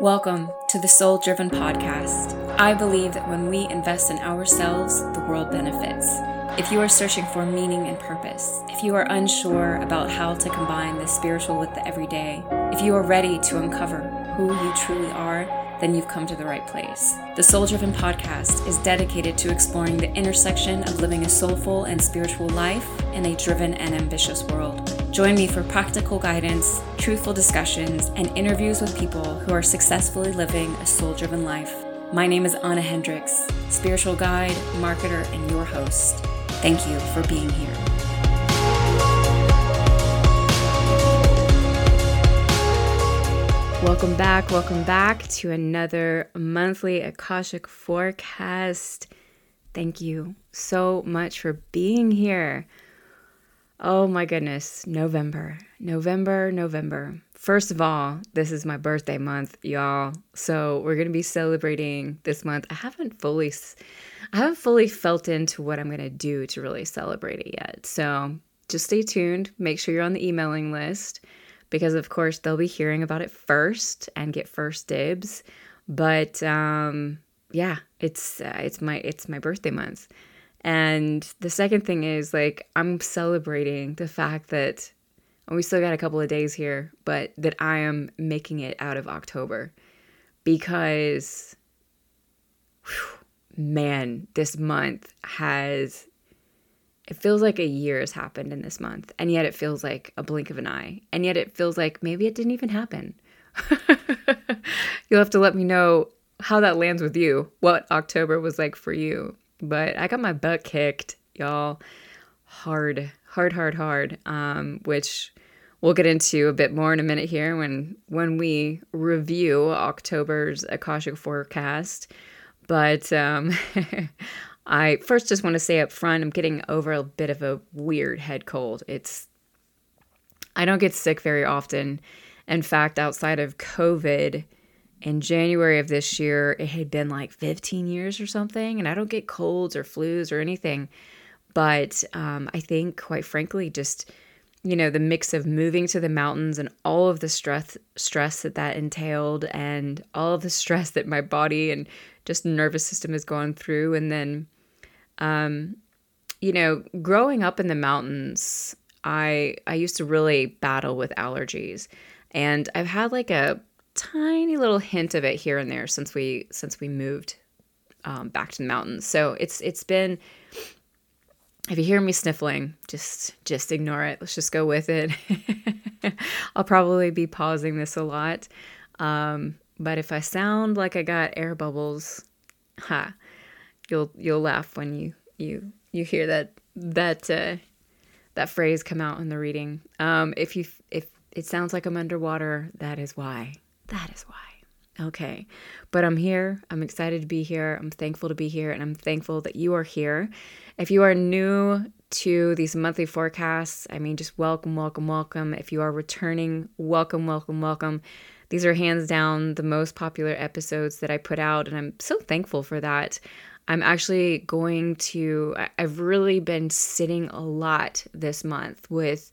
Welcome to the Soul Driven Podcast. I believe that when we invest in ourselves, the world benefits. If you are searching for meaning and purpose, if you are unsure about how to combine the spiritual with the everyday, if you are ready to uncover who you truly are, then you've come to the right place. The Soul Driven Podcast is dedicated to exploring the intersection of living a soulful and spiritual life in a driven and ambitious world. Join me for practical guidance, truthful discussions, and interviews with people who are successfully living a soul driven life. My name is Anna Hendricks, spiritual guide, marketer, and your host. Thank you for being here. Welcome back. Welcome back to another monthly Akashic forecast. Thank you so much for being here. Oh my goodness, November, November, November. First of all, this is my birthday month, y'all. So we're gonna be celebrating this month. I haven't fully, I haven't fully felt into what I'm gonna do to really celebrate it yet. So just stay tuned. Make sure you're on the emailing list because, of course, they'll be hearing about it first and get first dibs. But um, yeah, it's uh, it's my it's my birthday month. And the second thing is like I'm celebrating the fact that we still got a couple of days here, but that I am making it out of October because whew, man, this month has it feels like a year has happened in this month, and yet it feels like a blink of an eye, and yet it feels like maybe it didn't even happen. You'll have to let me know how that lands with you, what October was like for you. But I got my butt kicked, y'all. Hard, hard, hard, hard. Um, which we'll get into a bit more in a minute here when when we review October's Akashic forecast. But um, I first just want to say up front, I'm getting over a bit of a weird head cold. It's I don't get sick very often. In fact, outside of COVID, in January of this year, it had been like 15 years or something, and I don't get colds or flus or anything. But um, I think, quite frankly, just you know the mix of moving to the mountains and all of the stress stress that that entailed, and all of the stress that my body and just nervous system has gone through, and then, um, you know, growing up in the mountains, I I used to really battle with allergies, and I've had like a tiny little hint of it here and there since we since we moved um, back to the mountains. So it's it's been. If you hear me sniffling, just just ignore it. Let's just go with it. I'll probably be pausing this a lot, um, but if I sound like I got air bubbles, ha, you'll you'll laugh when you you you hear that that uh, that phrase come out in the reading. Um, if you if it sounds like I'm underwater, that is why. That is why. Okay. But I'm here. I'm excited to be here. I'm thankful to be here. And I'm thankful that you are here. If you are new to these monthly forecasts, I mean, just welcome, welcome, welcome. If you are returning, welcome, welcome, welcome. These are hands down the most popular episodes that I put out. And I'm so thankful for that. I'm actually going to, I've really been sitting a lot this month with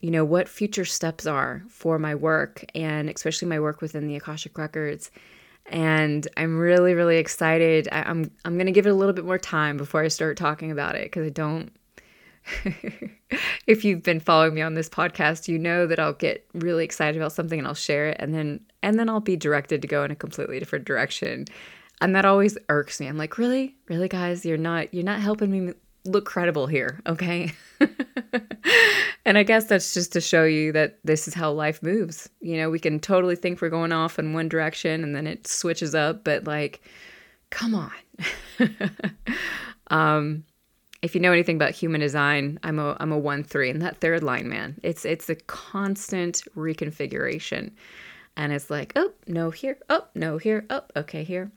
you know, what future steps are for my work and especially my work within the Akashic Records. And I'm really, really excited. I, am I'm, I'm gonna give it a little bit more time before I start talking about it because I don't. if you've been following me on this podcast, you know that I'll get really excited about something and I'll share it, and then and then I'll be directed to go in a completely different direction, and that always irks me. I'm like, really, really, guys, you're not you're not helping me look credible here, okay? and I guess that's just to show you that this is how life moves. You know, we can totally think we're going off in one direction and then it switches up, but like, come on. um, if you know anything about human design, I'm a I'm a one three, and that third line, man, it's it's a constant reconfiguration, and it's like, oh no here, oh no here, oh okay here.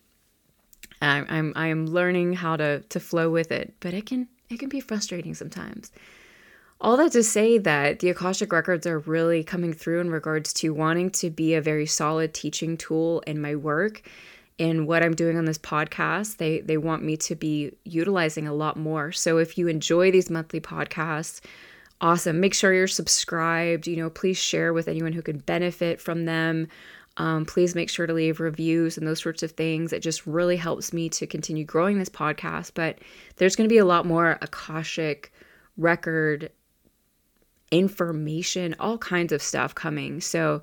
I'm I'm I am learning how to to flow with it, but it can it can be frustrating sometimes. All that to say that the Akashic Records are really coming through in regards to wanting to be a very solid teaching tool in my work in what I'm doing on this podcast. They they want me to be utilizing a lot more. So if you enjoy these monthly podcasts, awesome. Make sure you're subscribed. You know, please share with anyone who could benefit from them. Um, please make sure to leave reviews and those sorts of things. It just really helps me to continue growing this podcast. But there's going to be a lot more Akashic record information, all kinds of stuff coming. So,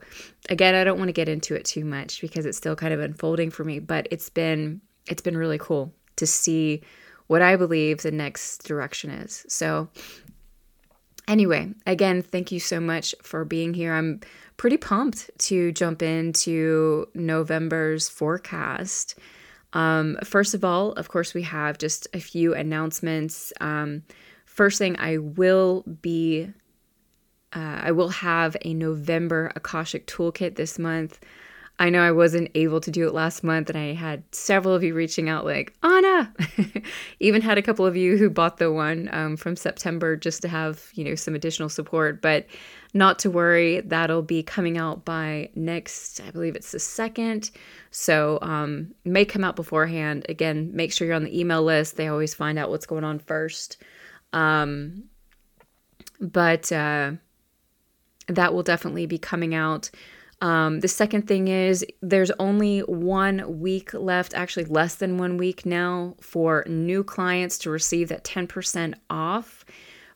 again, I don't want to get into it too much because it's still kind of unfolding for me, but it's been it's been really cool to see what I believe the next direction is. So, anyway, again, thank you so much for being here. I'm pretty pumped to jump into November's forecast. Um, first of all, of course, we have just a few announcements. Um, first thing, I will be, uh, I will have a November Akashic Toolkit this month. I know I wasn't able to do it last month, and I had several of you reaching out, like, Anna! Even had a couple of you who bought the one um, from September just to have, you know, some additional support. But not to worry, that'll be coming out by next, I believe it's the second. So, um, may come out beforehand. Again, make sure you're on the email list. They always find out what's going on first. Um, but uh, that will definitely be coming out. Um, the second thing is there's only one week left, actually less than one week now, for new clients to receive that 10% off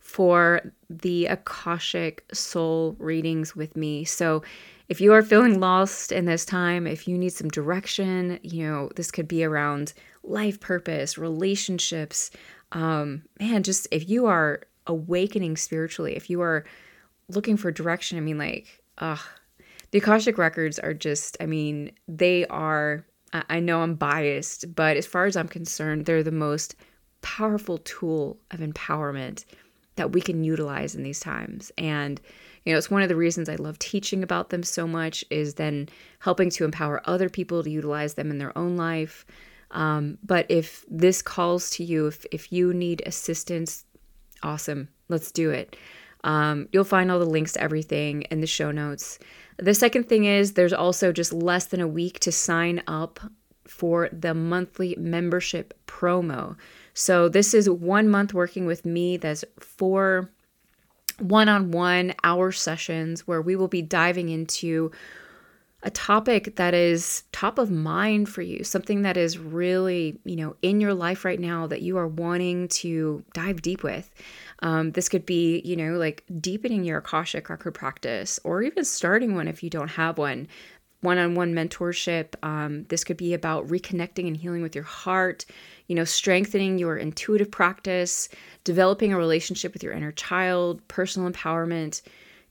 for the Akashic Soul readings with me. So if you are feeling lost in this time, if you need some direction, you know, this could be around life purpose, relationships. Um, man, just if you are awakening spiritually, if you are looking for direction, I mean, like, ugh, the Akashic records are just, I mean, they are, I know I'm biased, but as far as I'm concerned, they're the most powerful tool of empowerment that we can utilize in these times. And, you know, it's one of the reasons I love teaching about them so much is then helping to empower other people to utilize them in their own life. Um, but if this calls to you, if, if you need assistance, awesome, let's do it. Um, you'll find all the links to everything in the show notes. The second thing is there's also just less than a week to sign up for the monthly membership promo. So this is one month working with me. That's four one on one hour sessions where we will be diving into a topic that is top of mind for you, something that is really, you know, in your life right now that you are wanting to dive deep with. Um, this could be, you know, like deepening your Akashic record practice or even starting one if you don't have one. One on one mentorship. Um, this could be about reconnecting and healing with your heart, you know, strengthening your intuitive practice, developing a relationship with your inner child, personal empowerment,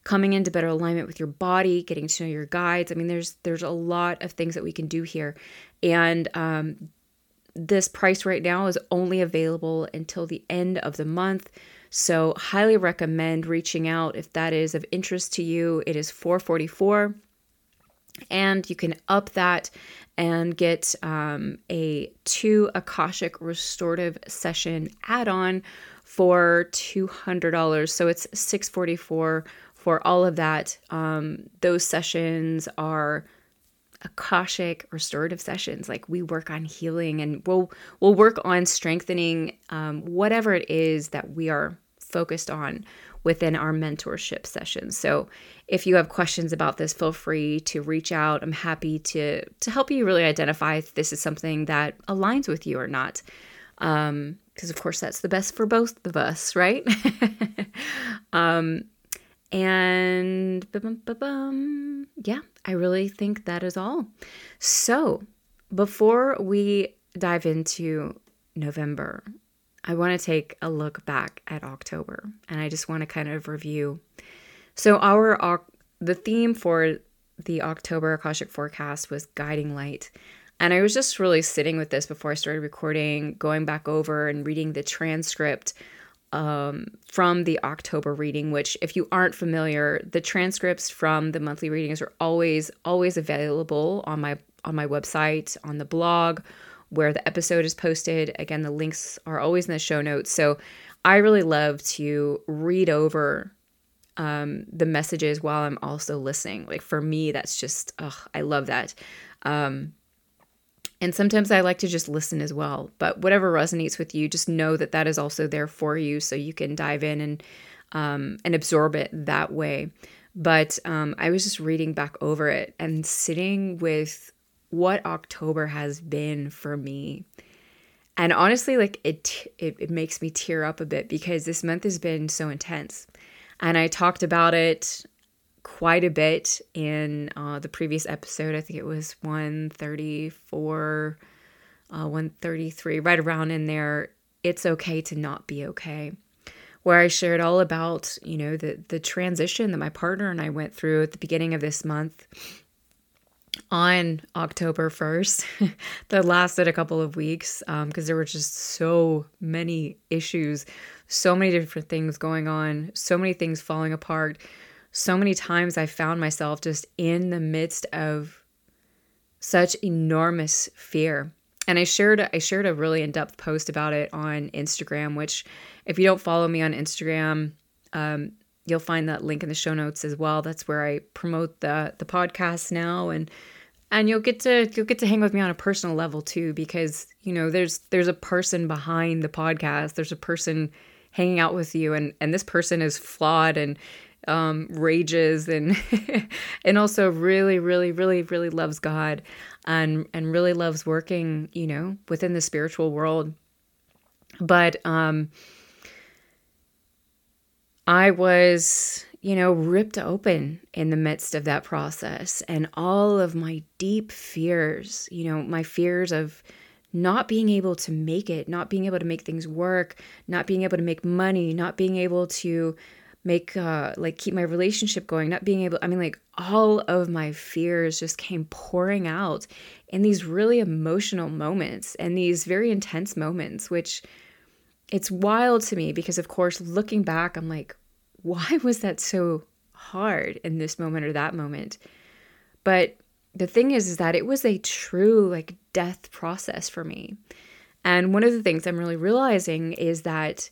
coming into better alignment with your body, getting to know your guides. I mean, there's there's a lot of things that we can do here, and um, this price right now is only available until the end of the month. So, highly recommend reaching out if that is of interest to you. It is 444 and you can up that and get um, a two Akashic restorative session add-on for $200. So it's 644 for all of that. Um, those sessions are Akashic restorative sessions. Like we work on healing and we'll we'll work on strengthening um, whatever it is that we are focused on within our mentorship sessions. So if you have questions about this, feel free to reach out. I'm happy to to help you really identify if this is something that aligns with you or not. Um, because of course that's the best for both of us, right? um, and yeah, I really think that is all. So before we dive into November, I want to take a look back at October and I just want to kind of review. So our the theme for the October Akashic forecast was guiding light. And I was just really sitting with this before I started recording, going back over and reading the transcript um, from the October reading, which, if you aren't familiar, the transcripts from the monthly readings are always, always available on my on my website, on the blog, where the episode is posted. Again, the links are always in the show notes. So I really love to read over um, the messages while I'm also listening. Like for me, that's just, ugh, I love that. Um, and sometimes I like to just listen as well. But whatever resonates with you, just know that that is also there for you. So you can dive in and um, and absorb it that way. But um, I was just reading back over it and sitting with what October has been for me. And honestly, like it, it, it makes me tear up a bit because this month has been so intense. And I talked about it quite a bit in uh, the previous episode. I think it was 134, uh, 133, right around in there. It's okay to not be okay where I shared all about, you know, the the transition that my partner and I went through at the beginning of this month on October 1st that lasted a couple of weeks because um, there were just so many issues, so many different things going on, so many things falling apart. So many times I found myself just in the midst of such enormous fear. And I shared I shared a really in-depth post about it on Instagram, which if you don't follow me on Instagram, um, you'll find that link in the show notes as well. That's where I promote the the podcast now and and you'll get to you'll get to hang with me on a personal level too because you know there's there's a person behind the podcast. There's a person hanging out with you and and this person is flawed and um, rages and and also really really really really loves God and and really loves working you know within the spiritual world. But um I was, you know, ripped open in the midst of that process and all of my deep fears, you know, my fears of not being able to make it, not being able to make things work, not being able to make money, not being able to make uh like keep my relationship going, not being able I mean like all of my fears just came pouring out in these really emotional moments and these very intense moments which it's wild to me because of course looking back i'm like why was that so hard in this moment or that moment? But the thing is is that it was a true like death process for me. And one of the things i'm really realizing is that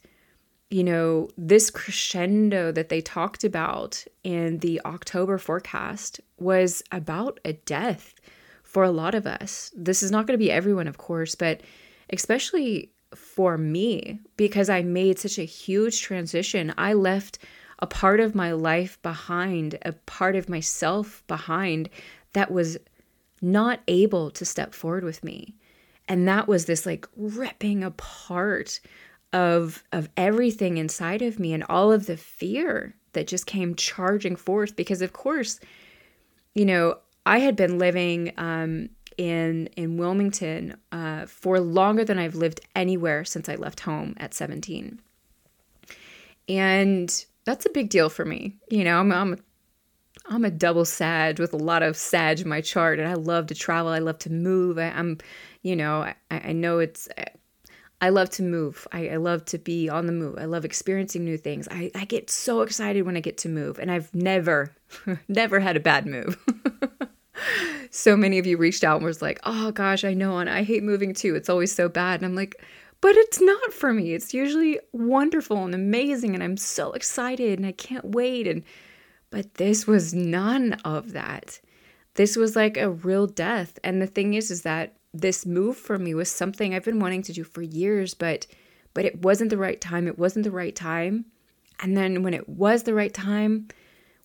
you know this crescendo that they talked about in the october forecast was about a death for a lot of us this is not going to be everyone of course but especially for me because I made such a huge transition. I left a part of my life behind, a part of myself behind that was not able to step forward with me. And that was this like ripping apart of of everything inside of me and all of the fear that just came charging forth because of course you know I had been living um in in Wilmington uh, for longer than I've lived anywhere since I left home at 17. And that's a big deal for me. You know, I'm I'm I'm a double Sag with a lot of Sag in my chart, and I love to travel. I love to move. I, am you know, I, I know it's. I love to move. I, I love to be on the move. I love experiencing new things. I, I get so excited when I get to move, and I've never, never had a bad move. so many of you reached out and was like, "Oh gosh, I know, and I hate moving too. It's always so bad." And I'm like, "But it's not for me. It's usually wonderful and amazing, and I'm so excited and I can't wait." And but this was none of that. This was like a real death. And the thing is, is that this move for me was something I've been wanting to do for years, but but it wasn't the right time. It wasn't the right time. And then when it was the right time,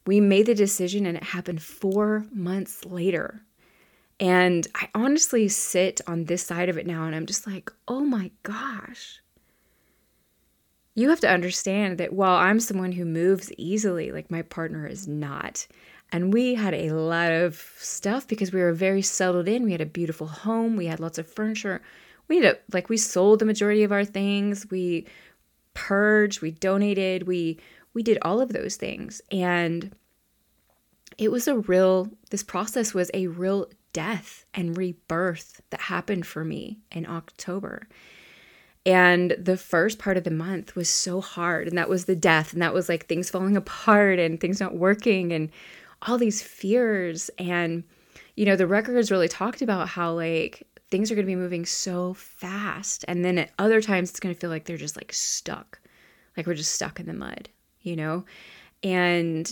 we made the decision and it happened four months later. And I honestly sit on this side of it now and I'm just like, oh my gosh. You have to understand that while I'm someone who moves easily, like my partner is not. And we had a lot of stuff because we were very settled in. We had a beautiful home, we had lots of furniture. We had a, like we sold the majority of our things. We purged, we donated, we we did all of those things. And it was a real this process was a real death and rebirth that happened for me in October. And the first part of the month was so hard. And that was the death. And that was like things falling apart and things not working and all these fears. And, you know, the records really talked about how like things are going to be moving so fast. And then at other times, it's going to feel like they're just like stuck, like we're just stuck in the mud, you know? And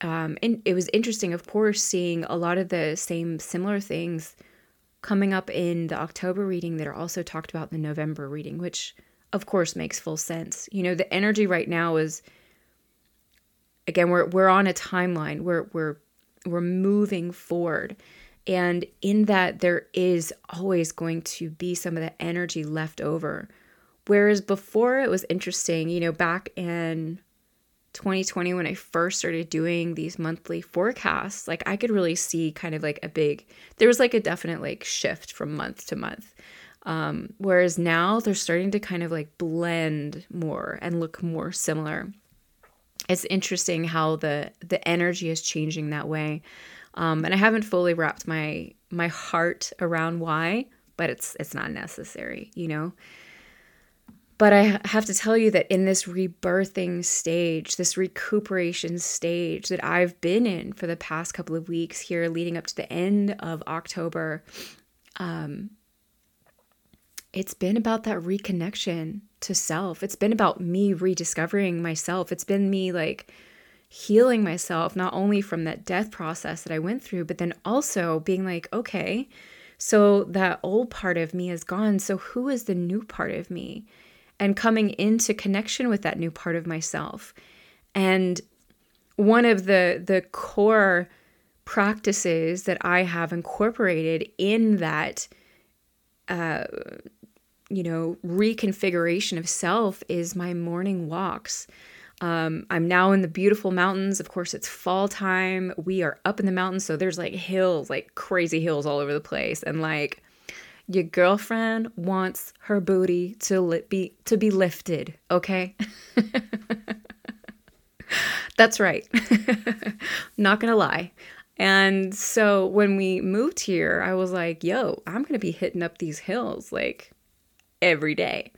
um, and it was interesting, of course, seeing a lot of the same similar things coming up in the October reading that are also talked about in the November reading, which of course makes full sense. You know, the energy right now is again, we're we're on a timeline. We're we're we're moving forward. And in that, there is always going to be some of the energy left over. Whereas before, it was interesting, you know, back in 2020, when I first started doing these monthly forecasts, like I could really see kind of like a big, there was like a definite like shift from month to month. Um, whereas now they're starting to kind of like blend more and look more similar. It's interesting how the the energy is changing that way. Um, and I haven't fully wrapped my my heart around why, but it's it's not necessary, you know. But I have to tell you that in this rebirthing stage, this recuperation stage that I've been in for the past couple of weeks here, leading up to the end of October, um, it's been about that reconnection to self. It's been about me rediscovering myself. It's been me like healing myself, not only from that death process that I went through, but then also being like, okay, so that old part of me is gone. So who is the new part of me? And coming into connection with that new part of myself. And one of the the core practices that I have incorporated in that uh, you know reconfiguration of self is my morning walks um, I'm now in the beautiful mountains. Of course, it's fall time. We are up in the mountains, so there's like hills, like crazy hills all over the place, and like your girlfriend wants her booty to li- be to be lifted. Okay, that's right. Not gonna lie. And so when we moved here, I was like, "Yo, I'm gonna be hitting up these hills like every day."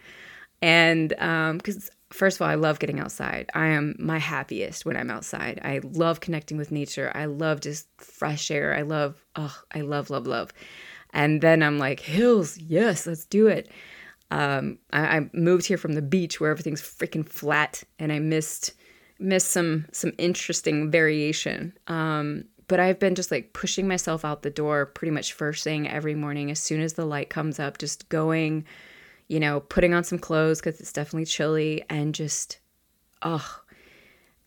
and um because first of all, I love getting outside. I am my happiest when I'm outside. I love connecting with nature. I love just fresh air. I love, oh, I love, love, love. And then I'm like, hills, yes, let's do it. Um, I, I moved here from the beach where everything's freaking flat, and I missed missed some some interesting variation. Um, but I've been just like pushing myself out the door pretty much first thing every morning as soon as the light comes up, just going you know, putting on some clothes because it's definitely chilly and just, oh,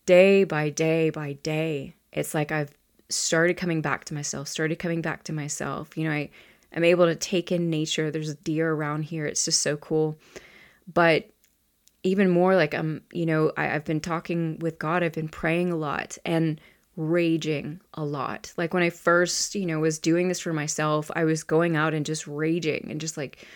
day by day by day, it's like I've started coming back to myself, started coming back to myself. You know, I I'm able to take in nature. There's deer around here. It's just so cool. But even more like I'm, you know, I, I've been talking with God, I've been praying a lot and raging a lot. Like when I first, you know, was doing this for myself, I was going out and just raging and just like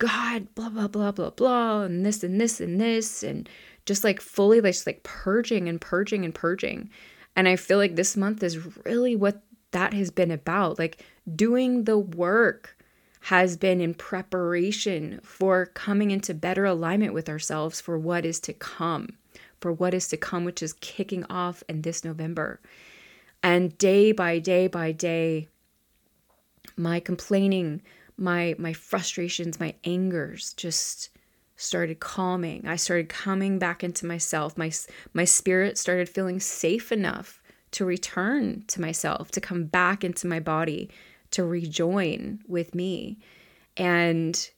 God, blah, blah, blah, blah, blah, and this and this and this, and just like fully like, just like purging and purging and purging. And I feel like this month is really what that has been about. Like doing the work has been in preparation for coming into better alignment with ourselves for what is to come, for what is to come, which is kicking off in this November. And day by day by day, my complaining, my my frustrations, my angers just started calming. I started coming back into myself. My my spirit started feeling safe enough to return to myself, to come back into my body, to rejoin with me. And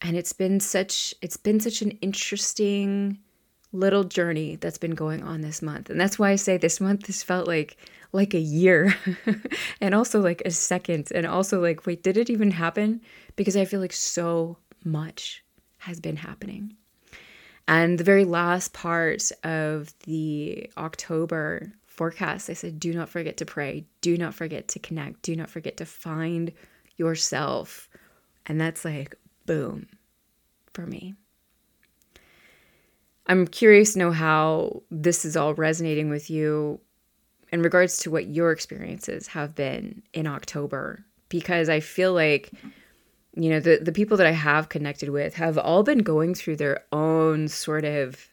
and it's been such it's been such an interesting little journey that's been going on this month. And that's why I say this month has felt like like a year and also like a second and also like wait, did it even happen? Because I feel like so much has been happening. And the very last part of the October forecast, I said, do not forget to pray. Do not forget to connect. Do not forget to find yourself. And that's like, boom, for me. I'm curious to know how this is all resonating with you in regards to what your experiences have been in October because I feel like you know the the people that I have connected with have all been going through their own sort of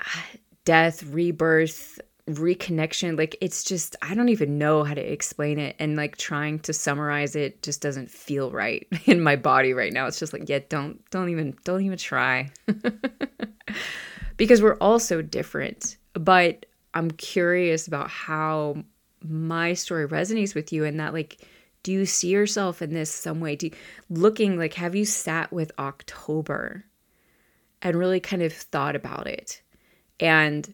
uh, death, rebirth, reconnection. Like it's just i don't even know how to explain it. And like trying to summarize it just doesn't feel right in my body right now. It's just like yeah don't don't even don't even try. Because we're all so different. But i'm curious about how my story resonates with you and that like do you see yourself in this some way do you, looking like have you sat with october and really kind of thought about it And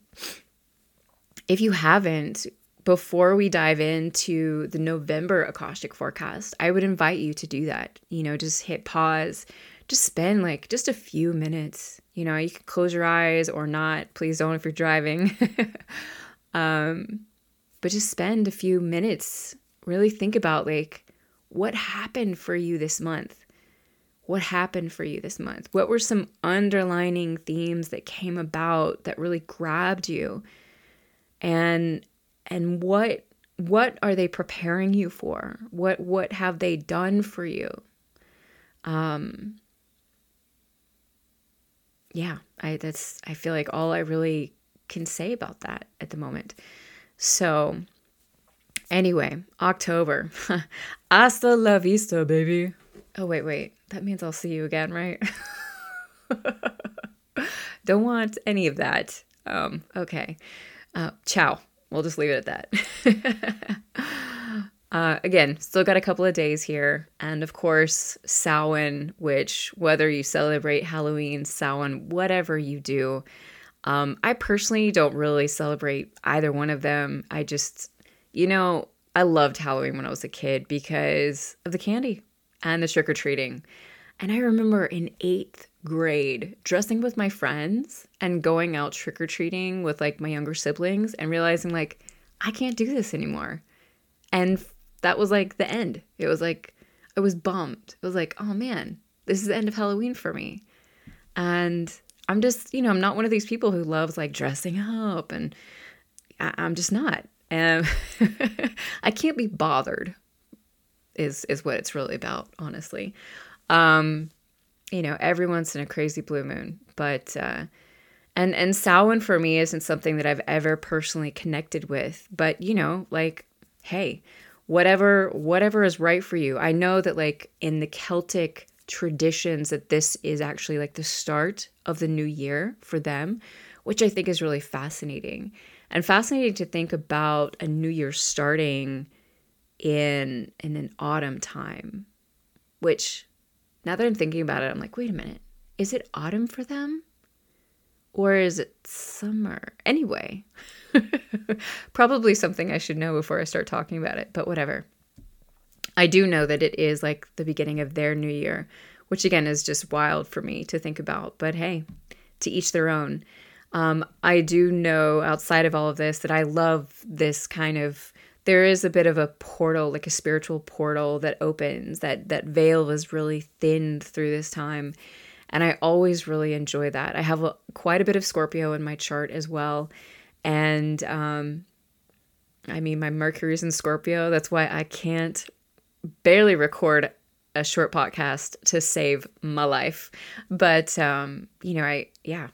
if you haven't, before we dive into the November Akashic forecast, I would invite you to do that. You know, just hit pause, just spend like just a few minutes. You know, you can close your eyes or not. Please don't if you're driving. um, but just spend a few minutes, really think about like what happened for you this month. What happened for you this month? What were some underlining themes that came about that really grabbed you? And and what what are they preparing you for? What what have they done for you? Um yeah, I that's I feel like all I really can say about that at the moment. So anyway, October. Hasta la vista, baby. Oh wait, wait. That means I'll see you again, right? Don't want any of that. Um, okay. Uh, ciao we'll just leave it at that. uh, again, still got a couple of days here. And of course, Samhain, which whether you celebrate Halloween, Samhain, whatever you do, um, I personally don't really celebrate either one of them. I just, you know, I loved Halloween when I was a kid because of the candy and the trick or treating. And I remember in eighth grade dressing with my friends and going out trick or treating with like my younger siblings and realizing like I can't do this anymore. And that was like the end. It was like I was bummed. It was like, oh man, this is the end of Halloween for me. And I'm just, you know, I'm not one of these people who loves like dressing up and I- am just not. And I can't be bothered is is what it's really about, honestly. Um, you know, every once in a crazy blue moon, but uh, and and Samhain for me isn't something that I've ever personally connected with, but you know, like, hey, whatever whatever is right for you. I know that like in the Celtic traditions that this is actually like the start of the new year for them, which I think is really fascinating. And fascinating to think about a new year starting in in an autumn time, which now that I'm thinking about it, I'm like, wait a minute. Is it autumn for them? Or is it summer? Anyway, probably something I should know before I start talking about it, but whatever. I do know that it is like the beginning of their new year, which again is just wild for me to think about. But hey, to each their own. Um, I do know outside of all of this that I love this kind of there is a bit of a portal, like a spiritual portal that opens. That that veil is really thinned through this time, and I always really enjoy that. I have a, quite a bit of Scorpio in my chart as well, and um, I mean my Mercury's in Scorpio. That's why I can't barely record a short podcast to save my life. But um, you know, I yeah.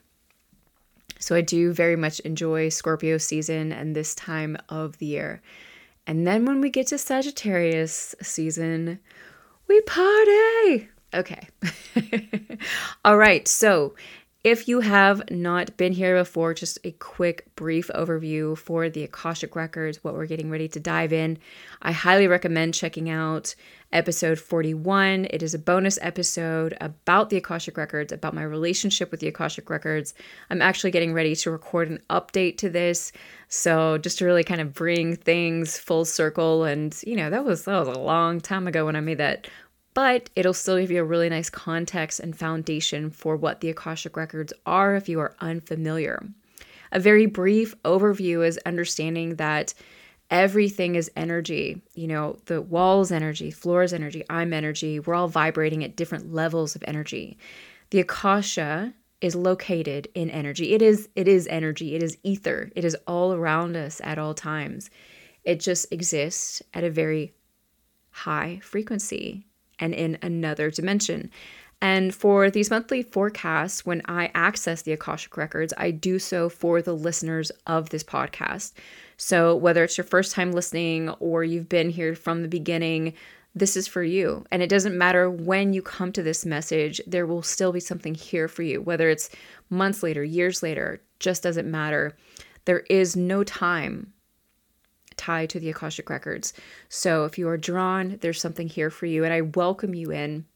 So I do very much enjoy Scorpio season and this time of the year. And then when we get to Sagittarius season, we party. Okay. All right. So, if you have not been here before, just a quick, brief overview for the Akashic Records, what we're getting ready to dive in. I highly recommend checking out episode 41. It is a bonus episode about the Akashic Records, about my relationship with the Akashic Records. I'm actually getting ready to record an update to this. So just to really kind of bring things full circle. And, you know, that was that was a long time ago when I made that but it'll still give you a really nice context and foundation for what the Akashic Records are if you are unfamiliar. A very brief overview is understanding that everything is energy. You know, the wall's energy, floor's energy, I'm energy. We're all vibrating at different levels of energy. The Akasha is located in energy. It is it is energy. It is ether. It is all around us at all times. It just exists at a very high frequency and in another dimension. And for these monthly forecasts, when I access the Akashic Records, I do so for the listeners of this podcast. So whether it's your first time listening or you've been here from the beginning, this is for you. And it doesn't matter when you come to this message, there will still be something here for you, whether it's months later, years later, just doesn't matter. There is no time tied to the Akashic Records. So if you are drawn, there's something here for you. And I welcome you in.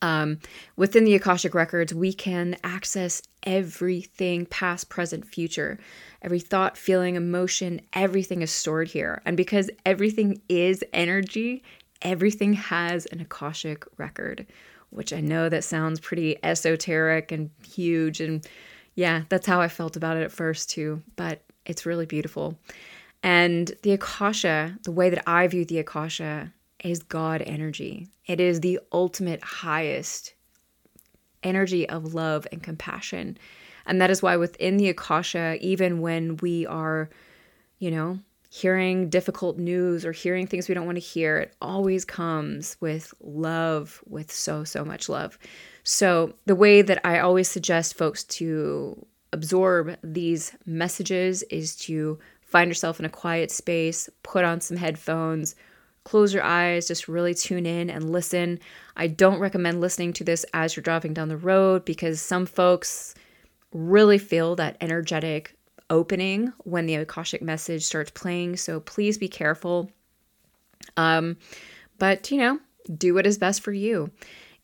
Um, within the Akashic Records, we can access everything past, present, future. Every thought, feeling, emotion, everything is stored here. And because everything is energy, everything has an Akashic record, which I know that sounds pretty esoteric and huge. And yeah, that's how I felt about it at first, too. But it's really beautiful. And the Akasha, the way that I view the Akasha, is God energy. It is the ultimate highest energy of love and compassion. And that is why within the Akasha, even when we are, you know, hearing difficult news or hearing things we don't want to hear, it always comes with love, with so, so much love. So, the way that I always suggest folks to absorb these messages is to find yourself in a quiet space, put on some headphones, close your eyes, just really tune in and listen. I don't recommend listening to this as you're driving down the road because some folks really feel that energetic opening when the Akashic message starts playing. So please be careful. Um, but you know, do what is best for you.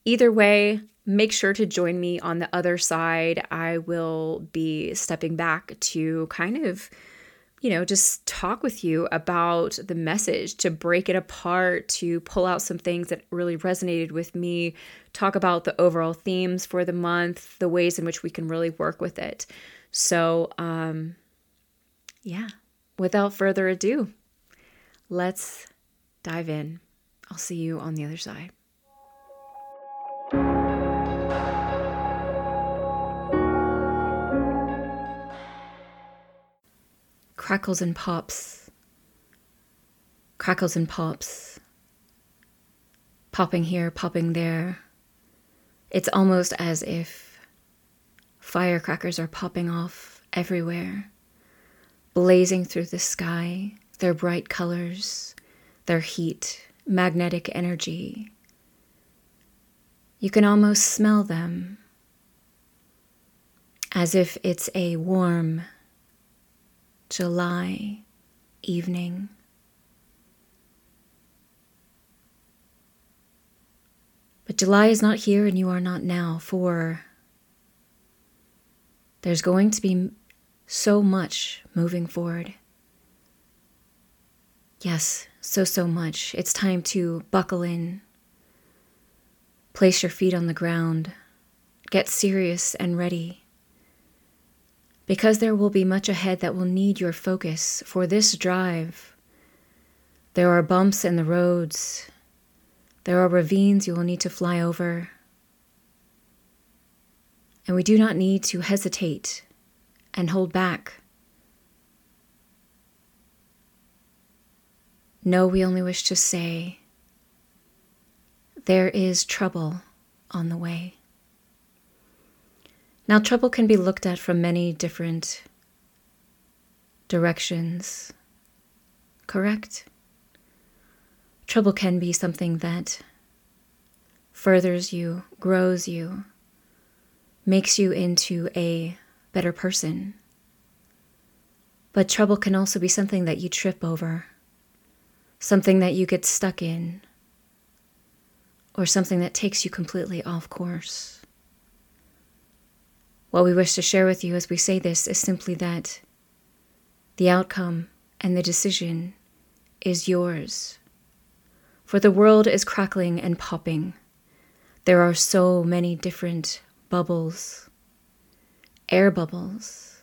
Either way, make sure to join me on the other side. I will be stepping back to kind of you know, just talk with you about the message, to break it apart, to pull out some things that really resonated with me, talk about the overall themes for the month, the ways in which we can really work with it. So, um, yeah, without further ado, let's dive in. I'll see you on the other side. Crackles and pops, crackles and pops, popping here, popping there. It's almost as if firecrackers are popping off everywhere, blazing through the sky, their bright colors, their heat, magnetic energy. You can almost smell them as if it's a warm, July evening. But July is not here and you are not now, for there's going to be so much moving forward. Yes, so, so much. It's time to buckle in, place your feet on the ground, get serious and ready because there will be much ahead that will need your focus for this drive. There are bumps in the roads, there are ravines you will need to fly over. And we do not need to hesitate and hold back. No, we only wish to say, there is trouble on the way. Now, trouble can be looked at from many different directions, correct? Trouble can be something that furthers you, grows you, makes you into a better person. But trouble can also be something that you trip over, something that you get stuck in, or something that takes you completely off course. What we wish to share with you as we say this is simply that the outcome and the decision is yours. For the world is crackling and popping. There are so many different bubbles, air bubbles,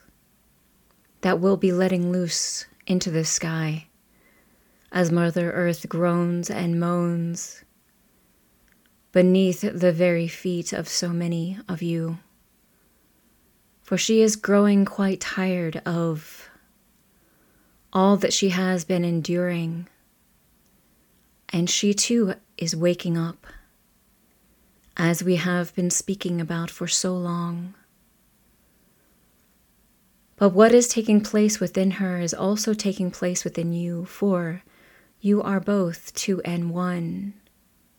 that will be letting loose into the sky as Mother Earth groans and moans beneath the very feet of so many of you for she is growing quite tired of all that she has been enduring. And she too is waking up, as we have been speaking about for so long. But what is taking place within her is also taking place within you, for you are both two and one,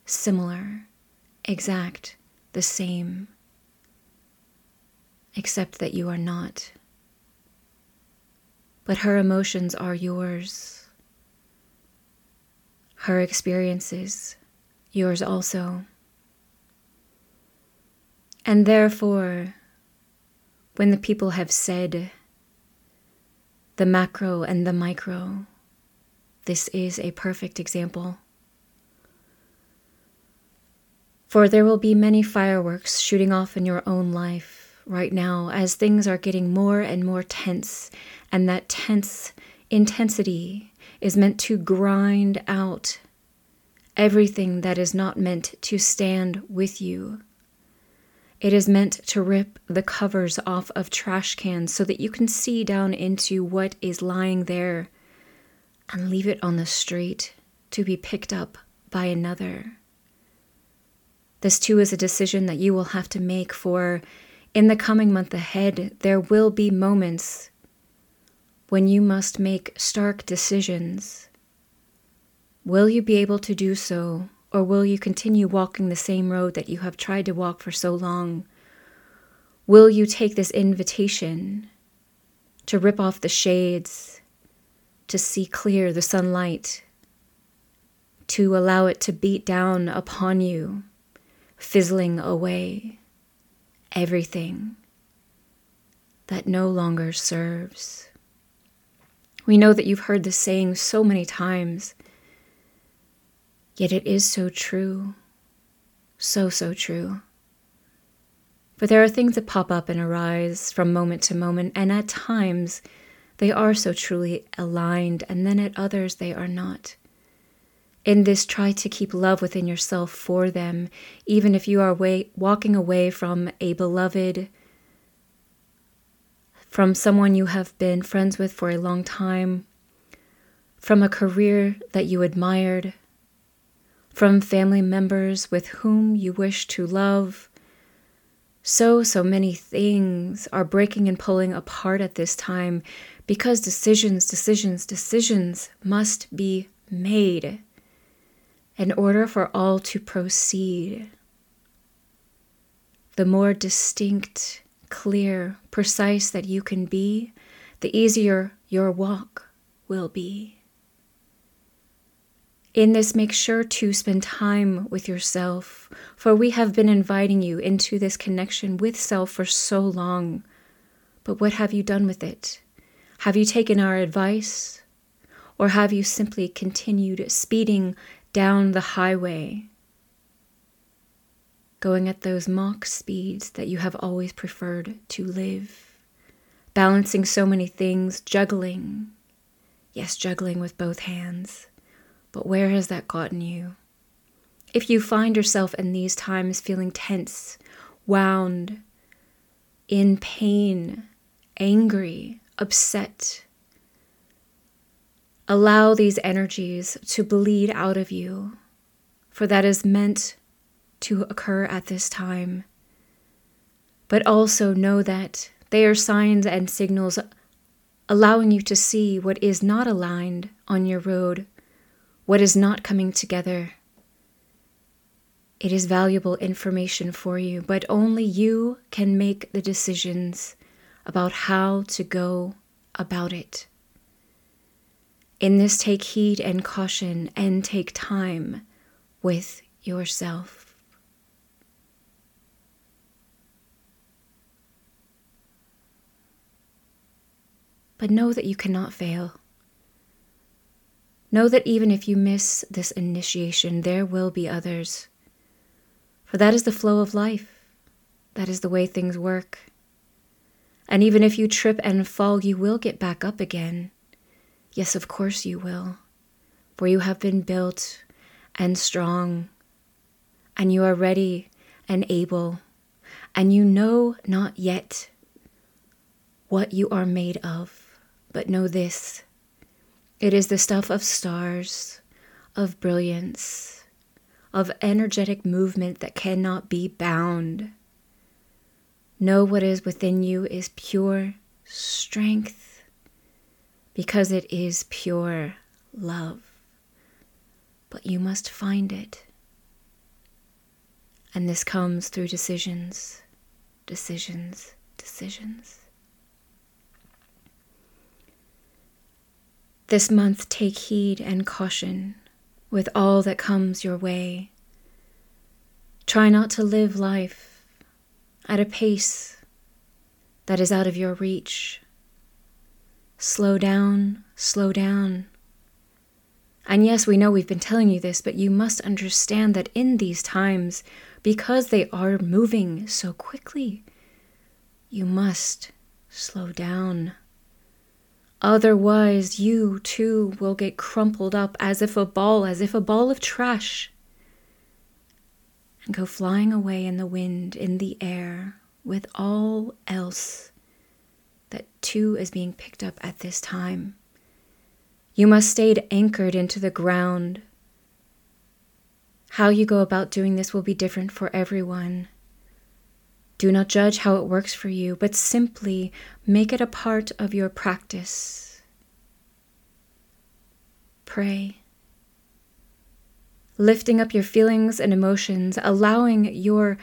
similar, exact, the same except that you are not. But her emotions are yours. Her experiences, yours also. And therefore, when the people have said the macro and the micro, this is a perfect example. For there will be many fireworks shooting off in your own life right now as things are getting more and more tense, and that tense intensity is meant to grind out everything that is not meant to stand with you. It is meant to rip the covers off of trash cans so that you can see down into what is lying there and leave it on the street to be picked up by another. This too is a decision that you will have to make for in the coming month ahead, there will be moments when you must make stark decisions. Will you be able to do so, or will you continue walking the same road that you have tried to walk for so long? Will you take this invitation to rip off the shades, to see clear the sunlight, to allow it to beat down upon you? fizzling away everything that no longer serves. We know that you've heard this saying so many times, yet it is so true, so, so true. But there are things that pop up and arise from moment to moment, and at times they are so truly aligned, and then at others they are not. In this, try to keep love within yourself for them, even if you are way, walking away from a beloved, from someone you have been friends with for a long time, from a career that you admired, from family members with whom you wish to love. So, so many things are breaking and pulling apart at this time because decisions, decisions, decisions must be made in order for all to proceed. The more distinct, clear, precise that you can be, the easier your walk will be. In this, make sure to spend time with yourself, for we have been inviting you into this connection with self for so long. But what have you done with it? Have you taken our advice? Or have you simply continued speeding down the highway, going at those Mach speeds that you have always preferred to live, balancing so many things, juggling. Yes, juggling with both hands. But where has that gotten you? If you find yourself in these times feeling tense, wound, in pain, angry, upset, Allow these energies to bleed out of you, for that is meant to occur at this time. But also know that they are signs and signals allowing you to see what is not aligned on your road, what is not coming together. It is valuable information for you, but only you can make the decisions about how to go about it. In this, take heed and caution and take time with yourself. But know that you cannot fail. Know that even if you miss this initiation, there will be others. For that is the flow of life, that is the way things work. And even if you trip and fall, you will get back up again. Yes, of course you will, for you have been built and strong, and you are ready and able, and you know not yet what you are made of, but know this it is the stuff of stars, of brilliance, of energetic movement that cannot be bound. Know what is within you is pure strength because it is pure love. But you must find it. And this comes through decisions, decisions, decisions. This month, take heed and caution with all that comes your way. Try not to live life at a pace that is out of your reach. Slow down, slow down. And yes, we know we've been telling you this, but you must understand that in these times, because they are moving so quickly, you must slow down. Otherwise, you too will get crumpled up as if a ball, as if a ball of trash, and go flying away in the wind, in the air, with all else that too is being picked up at this time. You must stay anchored into the ground. How you go about doing this will be different for everyone. Do not judge how it works for you, but simply make it a part of your practice. Pray. Lifting up your feelings and emotions, allowing your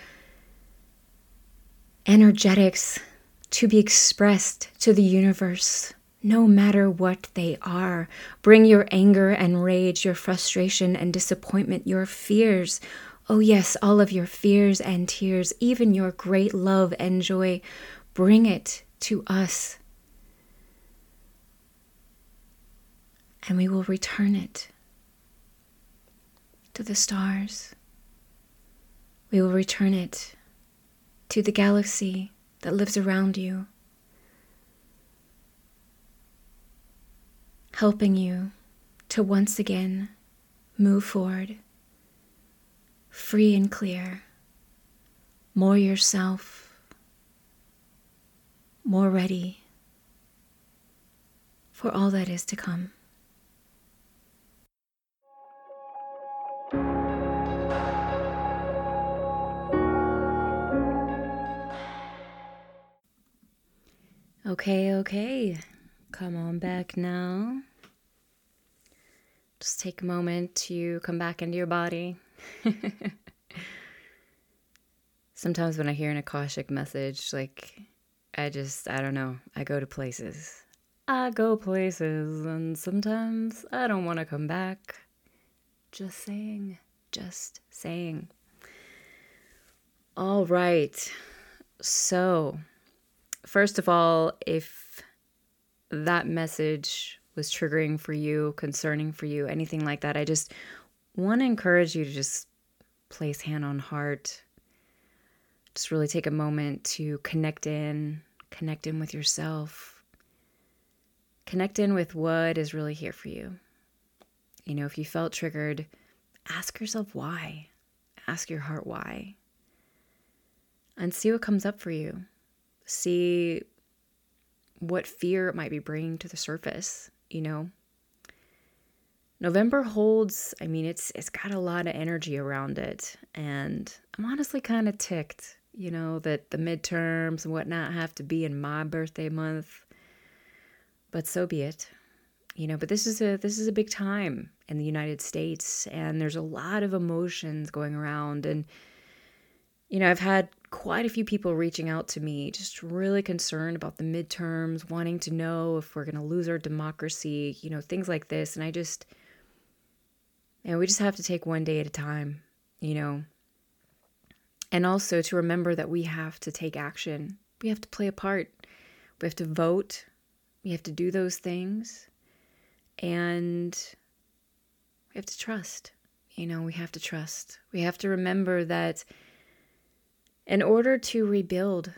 energetics to be expressed to the universe, no matter what they are. Bring your anger and rage, your frustration and disappointment, your fears, Oh, yes, all of your fears and tears, even your great love and joy, bring it to us. And we will return it to the stars. We will return it to the galaxy that lives around you, helping you to once again move forward free and clear, more yourself, more ready for all that is to come. Okay, okay. Come on back now. Just take a moment to come back into your body. Sometimes when I hear an Akashic message, like, I just, I don't know, I go to places. I go places, and sometimes I don't want to come back. Just saying, just saying. All right. So, first of all, if that message was triggering for you, concerning for you, anything like that, I just want to encourage you to just place hand on heart. Just really take a moment to connect in, connect in with yourself, connect in with what is really here for you. You know, if you felt triggered, ask yourself why. Ask your heart why. And see what comes up for you. See what fear it might be bringing to the surface, you know, November holds, I mean, it's it's got a lot of energy around it. And I'm honestly kind of ticked, you know, that the midterms and whatnot have to be in my birthday month. But so be it. You know, but this is a this is a big time in the United States and there's a lot of emotions going around and you know, I've had quite a few people reaching out to me just really concerned about the midterms, wanting to know if we're going to lose our democracy, you know, things like this and I just and we just have to take one day at a time, you know. And also to remember that we have to take action. We have to play a part. We have to vote. We have to do those things. And we have to trust. You know, we have to trust. We have to remember that in order to rebuild,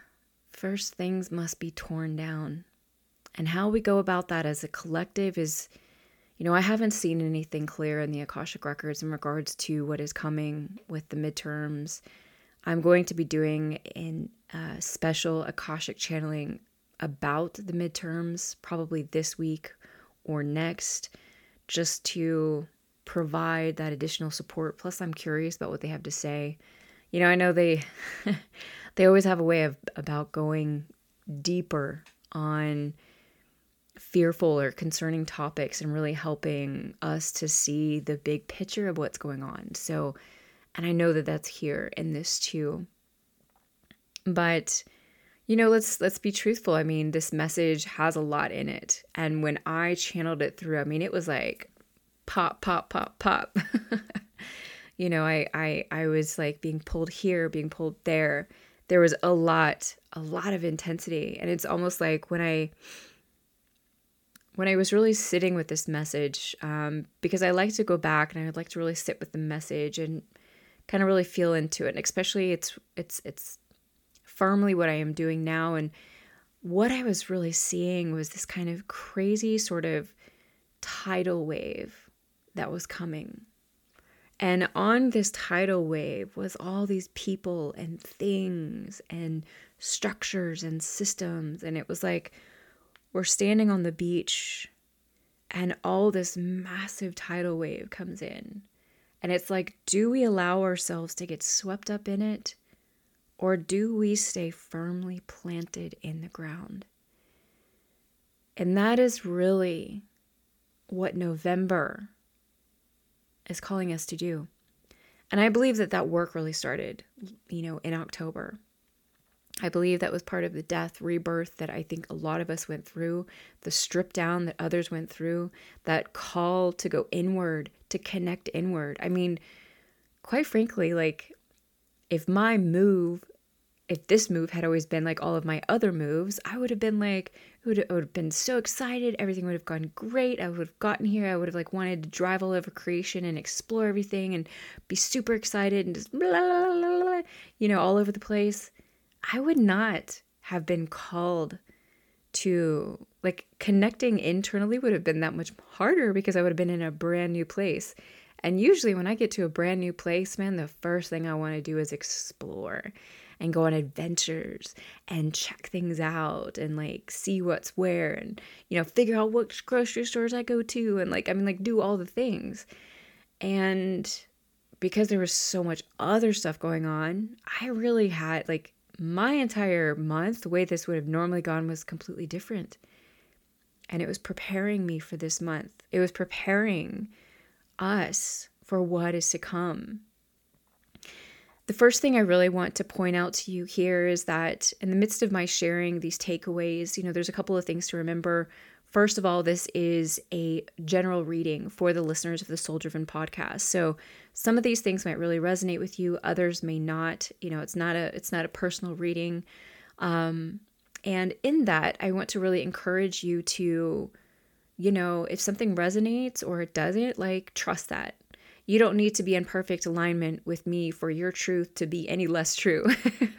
first things must be torn down. And how we go about that as a collective is you know, I haven't seen anything clear in the Akashic Records in regards to what is coming with the midterms. I'm going to be doing a uh, special Akashic channeling about the midterms probably this week or next, just to provide that additional support. Plus, I'm curious about what they have to say. You know, I know they they always have a way of about going deeper on fearful or concerning topics and really helping us to see the big picture of what's going on. So, and I know that that's here in this too. But you know, let's let's be truthful. I mean, this message has a lot in it. And when I channeled it through, I mean, it was like pop pop pop pop. you know, I I I was like being pulled here, being pulled there, there was a lot, a lot of intensity. And it's almost like when I when I was really sitting with this message, um, because I like to go back and I would like to really sit with the message and kind of really feel into it. And especially it's it's it's firmly what I am doing now. And what I was really seeing was this kind of crazy sort of tidal wave that was coming. And on this tidal wave was all these people and things and structures and systems. And it was like we're standing on the beach and all this massive tidal wave comes in. And it's like, do we allow ourselves to get swept up in it? Or do we stay firmly planted in the ground? And that is really what November is calling us to do. And I believe that that work really started, you know, in October. I believe that was part of the death, rebirth that I think a lot of us went through, the strip down that others went through, that call to go inward, to connect inward. I mean, quite frankly, like if my move, if this move had always been like all of my other moves, I would have been like, it would, have been so excited. Everything would have gone great. I would have gotten here. I would have like wanted to drive all over creation and explore everything and be super excited and just blah, blah, blah, you know, all over the place. I would not have been called to like connecting internally would have been that much harder because I would have been in a brand new place. And usually, when I get to a brand new place, man, the first thing I want to do is explore and go on adventures and check things out and like see what's where and, you know, figure out which grocery stores I go to and like, I mean, like do all the things. And because there was so much other stuff going on, I really had like my entire month, the way this would have normally gone was completely different. And it was preparing me for this month. It was preparing us for what is to come. The first thing I really want to point out to you here is that in the midst of my sharing these takeaways, you know, there's a couple of things to remember. First of all, this is a general reading for the listeners of the Soul Driven podcast. So some of these things might really resonate with you, others may not. You know, it's not a it's not a personal reading. Um, and in that, I want to really encourage you to, you know, if something resonates or it doesn't, like trust that. You don't need to be in perfect alignment with me for your truth to be any less true.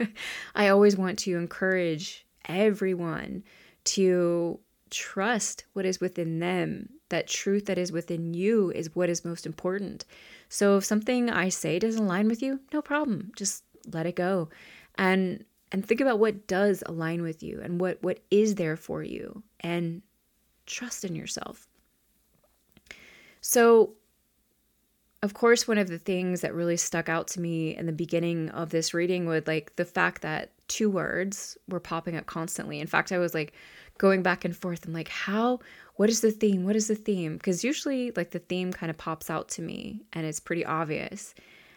I always want to encourage everyone to trust what is within them. That truth that is within you is what is most important. So if something I say doesn't align with you, no problem. Just let it go. And and think about what does align with you and what what is there for you and trust in yourself. So of course one of the things that really stuck out to me in the beginning of this reading was like the fact that two words were popping up constantly. In fact, I was like going back and forth. I'm like, how what is the theme? What is the theme? Because usually, like, the theme kind of pops out to me and it's pretty obvious.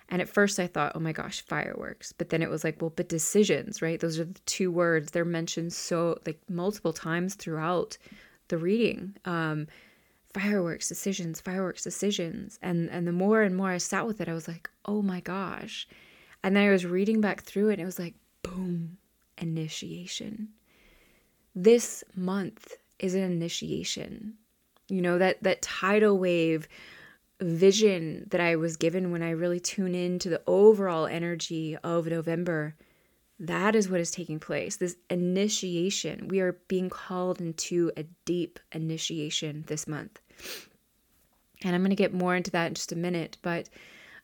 And at first, I thought, oh my gosh, fireworks. But then it was like, well, but decisions, right? Those are the two words. They're mentioned so, like, multiple times throughout the reading. Um, fireworks, decisions, fireworks, decisions. And, and the more and more I sat with it, I was like, oh my gosh. And then I was reading back through it and it was like, boom, initiation. This month is an initiation. You know, that that tidal wave vision that I was given when I really tune in to the overall energy of November. That is what is taking place. This initiation. We are being called into a deep initiation this month. And I'm going to get more into that in just a minute, but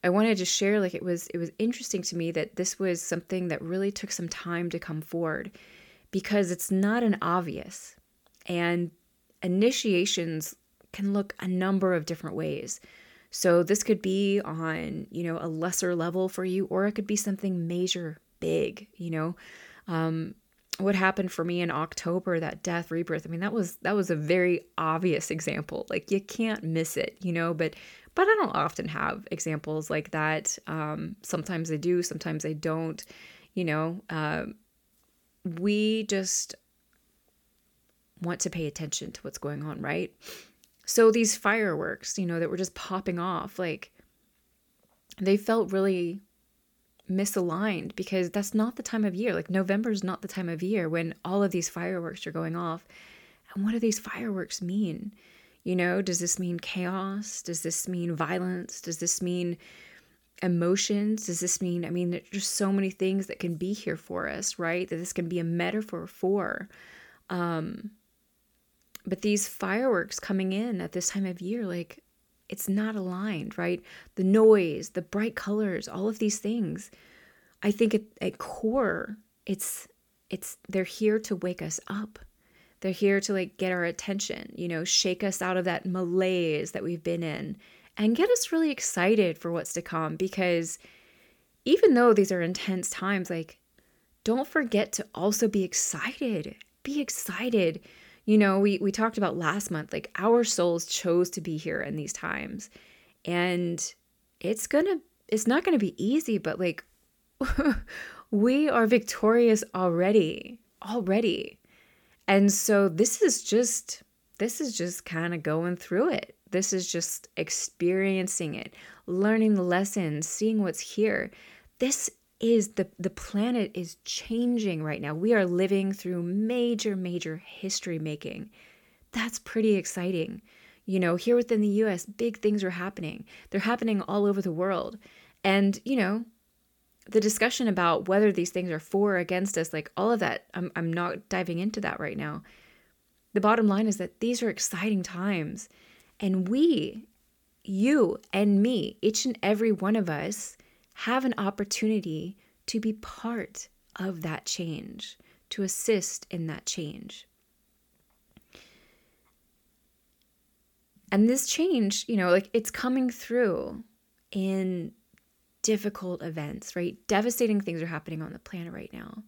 I wanted to share like it was it was interesting to me that this was something that really took some time to come forward because it's not an obvious. And initiations can look a number of different ways. So this could be on, you know, a lesser level for you, or it could be something major, big, you know. Um, what happened for me in October, that death rebirth, I mean, that was that was a very obvious example. Like you can't miss it, you know, but but I don't often have examples like that. Um, sometimes I do, sometimes I don't, you know. Uh, we just want to pay attention to what's going on, right? So these fireworks, you know, that were just popping off, like they felt really misaligned because that's not the time of year. Like November is not the time of year when all of these fireworks are going off. And what do these fireworks mean? You know, does this mean chaos? Does this mean violence? Does this mean emotions? Does this mean, I mean, there's just so many things that can be here for us, right? That this can be a metaphor for. Um, but these fireworks coming in at this time of year, like it's not aligned, right? The noise, the bright colors, all of these things. I think at, at core, it's it's they're here to wake us up. They're here to like get our attention, you know, shake us out of that malaise that we've been in and get us really excited for what's to come because even though these are intense times, like don't forget to also be excited. Be excited you know, we we talked about last month like our souls chose to be here in these times. And it's to it's not to be easy, but like we are victorious already. Already. And so this is just this is just kind of going through it. This is just experiencing it, learning the lessons, seeing what's here. This is the the planet is changing right now. We are living through major major history making. That's pretty exciting. You know, here within the US, big things are happening. They're happening all over the world. And, you know, the discussion about whether these things are for or against us, like all of that, I'm, I'm not diving into that right now. The bottom line is that these are exciting times. And we, you and me, each and every one of us, have an opportunity to be part of that change, to assist in that change. And this change, you know, like it's coming through in difficult events, right? Devastating things are happening on the planet right now.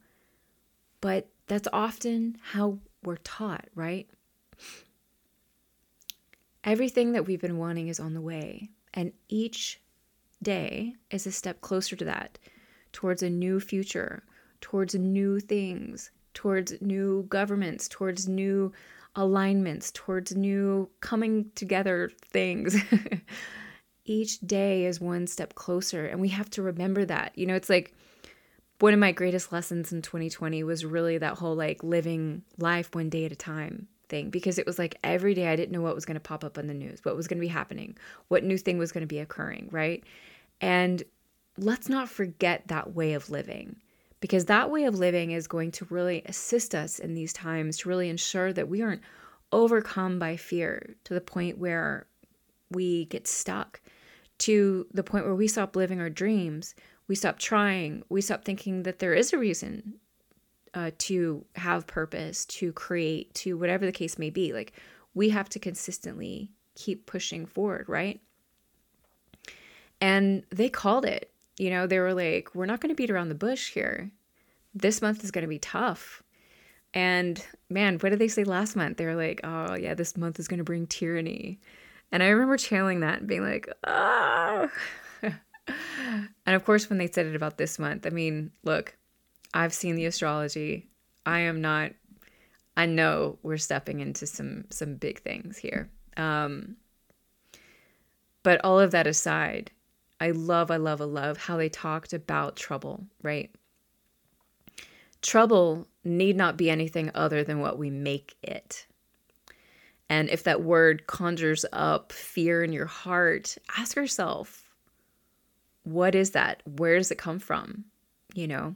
But that's often how we're taught, right? Everything that we've been wanting is on the way, and each day is a step closer to that, towards a new future, towards new things, towards new governments, towards new alignments, towards new coming together things. Each day is one step closer, and we have to remember that. You know, it's like one of my greatest lessons in 2020 was really that whole like living life one day at a time thing because it was like every day I didn't know what was going to pop up on the news, what was going to be happening, what new thing was going to be occurring, right? And let's not forget that way of living because that way of living is going to really assist us in these times to really ensure that we aren't overcome by fear to the point where we get stuck, to the point where we stop living our dreams, we stop trying, we stop thinking that there is a reason uh, to have purpose, to create, to whatever the case may be. Like we have to consistently keep pushing forward, right? And they called it. You know, they were like, we're not going to beat around the bush here. This month is going to be tough. And man, what did they say last month? They were like, oh, yeah, this month is going to bring tyranny. And I remember channeling that and being like, oh. and of course, when they said it about this month, I mean, look, I've seen the astrology. I am not, I know we're stepping into some some big things here. Um, but all of that aside, I love, I love, I love how they talked about trouble, right? Trouble need not be anything other than what we make it. And if that word conjures up fear in your heart, ask yourself, what is that? Where does it come from? You know,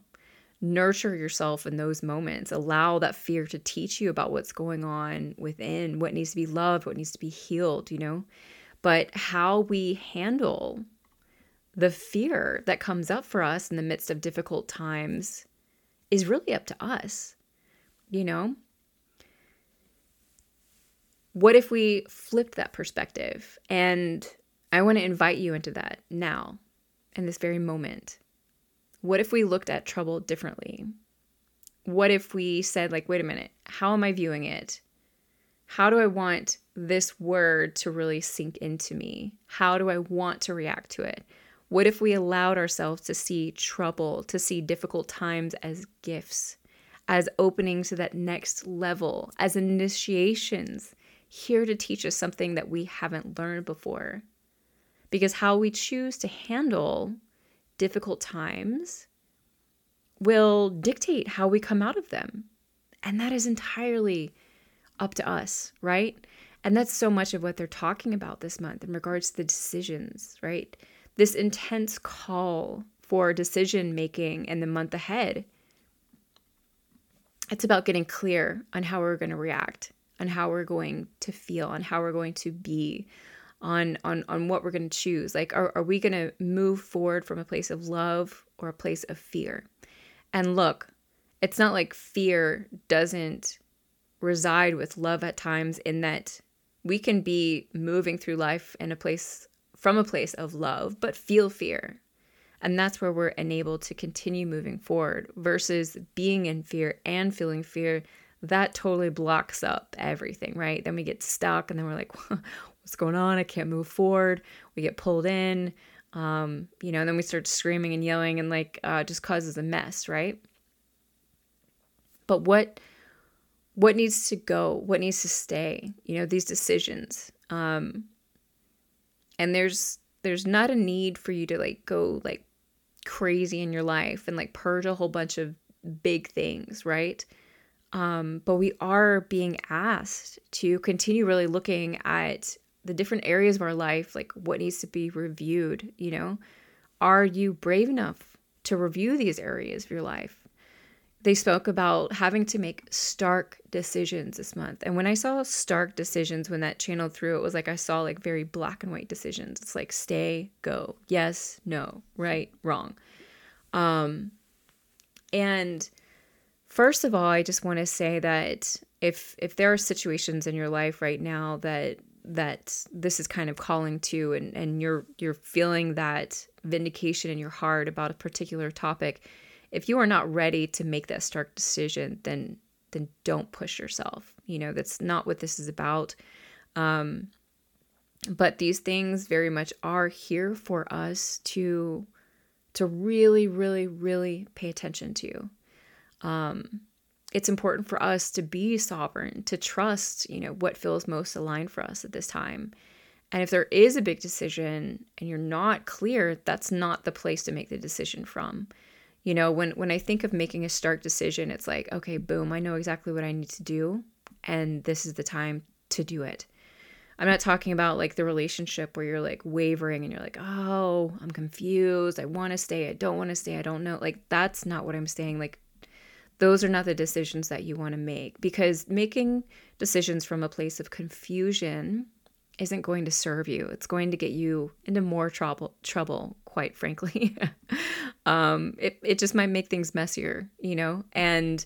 nurture yourself in those moments. Allow that fear to teach you about what's going on within, what needs to be loved, what needs to be healed, you know. But how we handle the fear that comes up for us in the midst of difficult times is really up to us, you know? What if we flipped that perspective? And I want to invite you into that now, in this very moment. What if we looked at trouble differently? What if we said, like, wait a minute, how am I viewing it? How do I want this word to really sink into me? How do I want to react to it? What if we allowed ourselves to see trouble, to see difficult times as gifts, as openings to that next level, as initiations, here to teach us something that we haven't learned before? Because how we choose to handle difficult times will dictate how we come out of them. And that is entirely up to us, right? And that's so much of what they're talking about this month in regards to the decisions, right? This intense call for decision making in the month ahead. It's about getting clear on how we're going to react, on how we're going to feel, on how we're going to be, on on on what we're going to choose. Like are, are we going to move forward from a place of love or a place of fear? And look, it's not like fear doesn't reside with love at times in that we can be moving through life in a place from a place of love but feel fear and that's where we're enabled to continue moving forward versus being in fear and feeling fear that totally blocks up everything right then we get stuck and then we're like what's going on? I can't move forward. We get pulled in um, you know and then we start screaming and yelling and like uh, just causes a mess right? But what what needs to go? What needs to stay? You know these decisions um and there's there's not a need for you to like go like crazy in your life and like purge a whole bunch of big things right? Um but we are being asked to continue really looking at the different areas of our life like what needs to be reviewed you know are you brave enough to review these areas of your life they spoke about having to make stark decisions this month. And when I saw stark decisions, when that channeled through, it was like I saw like very black and white decisions. It's like stay, go, yes, no, right, wrong. Um, and first of all, I just want to say that if if there are situations in your life right now that that this is kind of calling to and, and you're you're feeling that vindication in your heart about a particular topic, if you are not ready to make that stark decision, then then don't push yourself. You know, that's not what this is about. Um, but these things very much are here for us to to really, really, really pay attention to. Um, it's important for us to be sovereign, to trust, you know, what feels most aligned for us at this time. And if there is a big decision and you're not clear, that's not the place to make the decision from. You know, when when I think of making a stark decision, it's like, okay, boom, I know exactly what I need to do and this is the time to do it. I'm not talking about like the relationship where you're like wavering and you're like, "Oh, I'm confused. I want to stay. I don't want to stay. I don't know." Like that's not what I'm saying. Like those are not the decisions that you want to make because making decisions from a place of confusion isn't going to serve you. It's going to get you into more trouble trouble quite frankly. um, it, it just might make things messier, you know? And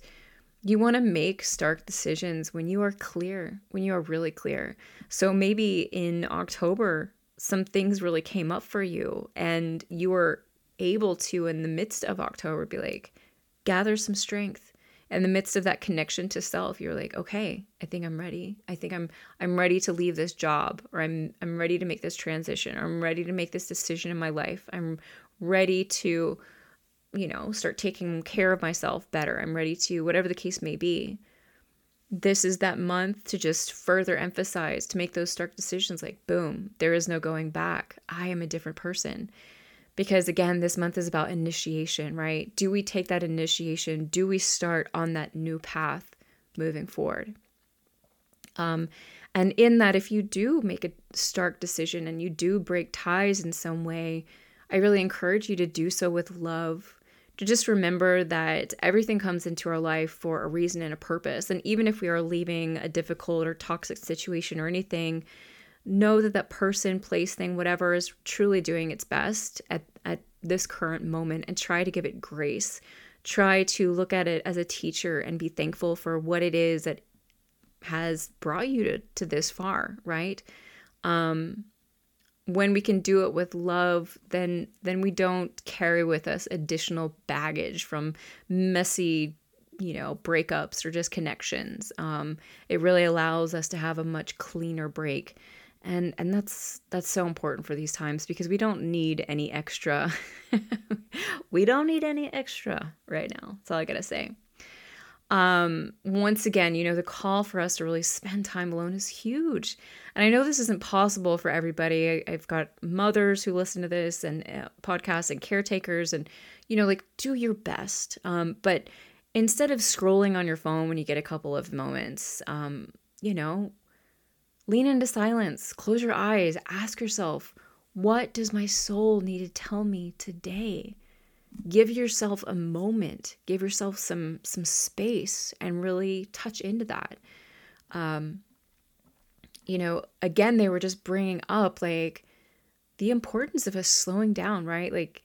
you want to make stark decisions when you are clear, when you are really clear. So maybe in October, some things really came up for you, and you were able to, in the midst of October, be like, gather some strength in the midst of that connection to self you're like okay i think i'm ready. I think i'm i'm ready to leave this job or i'm i'm ready to make this transition or i'm ready to make this decision in my life. I'm ready to you know start taking care of myself better. I'm ready to whatever the case may be. This is that month to just further emphasize to make those stark decisions like boom there is no going back. I am a different person because again this month is about initiation right? Do we take that initiation? Do we start on that new path moving forward? Um, and in that if you do make a stark decision and you do break ties in some way i really encourage you to do so with love to just remember that everything comes into our life for a reason and a purpose. And even if we are leaving a difficult or toxic situation or anything know that that person, place, thing, whatever is truly doing its best at, at this current moment and try to give it grace. Try to look at it as a teacher and be thankful for what it is that has brought you to, to this far, right? Um, when we can do it with love, then then we don't carry with us additional baggage from messy you know breakups or disconnections um, it really allows us to have a much cleaner break and and that's that's so important for these times because we don't need any extra we don't need any extra right now that's all i gotta say um, once again, you know, the call for us to really spend time alone is huge. And I know this isn't possible for everybody. I, have got mothers who listen to this and uh, podcasts and caretakers, and, you know, like do your best. Um, but instead of scrolling on your phone when you get a couple of moments, um, you know, lean into silence, close your eyes, ask yourself, what does my soul need to tell me today? give yourself a moment. Give yourself some some space and really touch into that. Um you know again they were just bringing up like the importance of us slowing down right? Like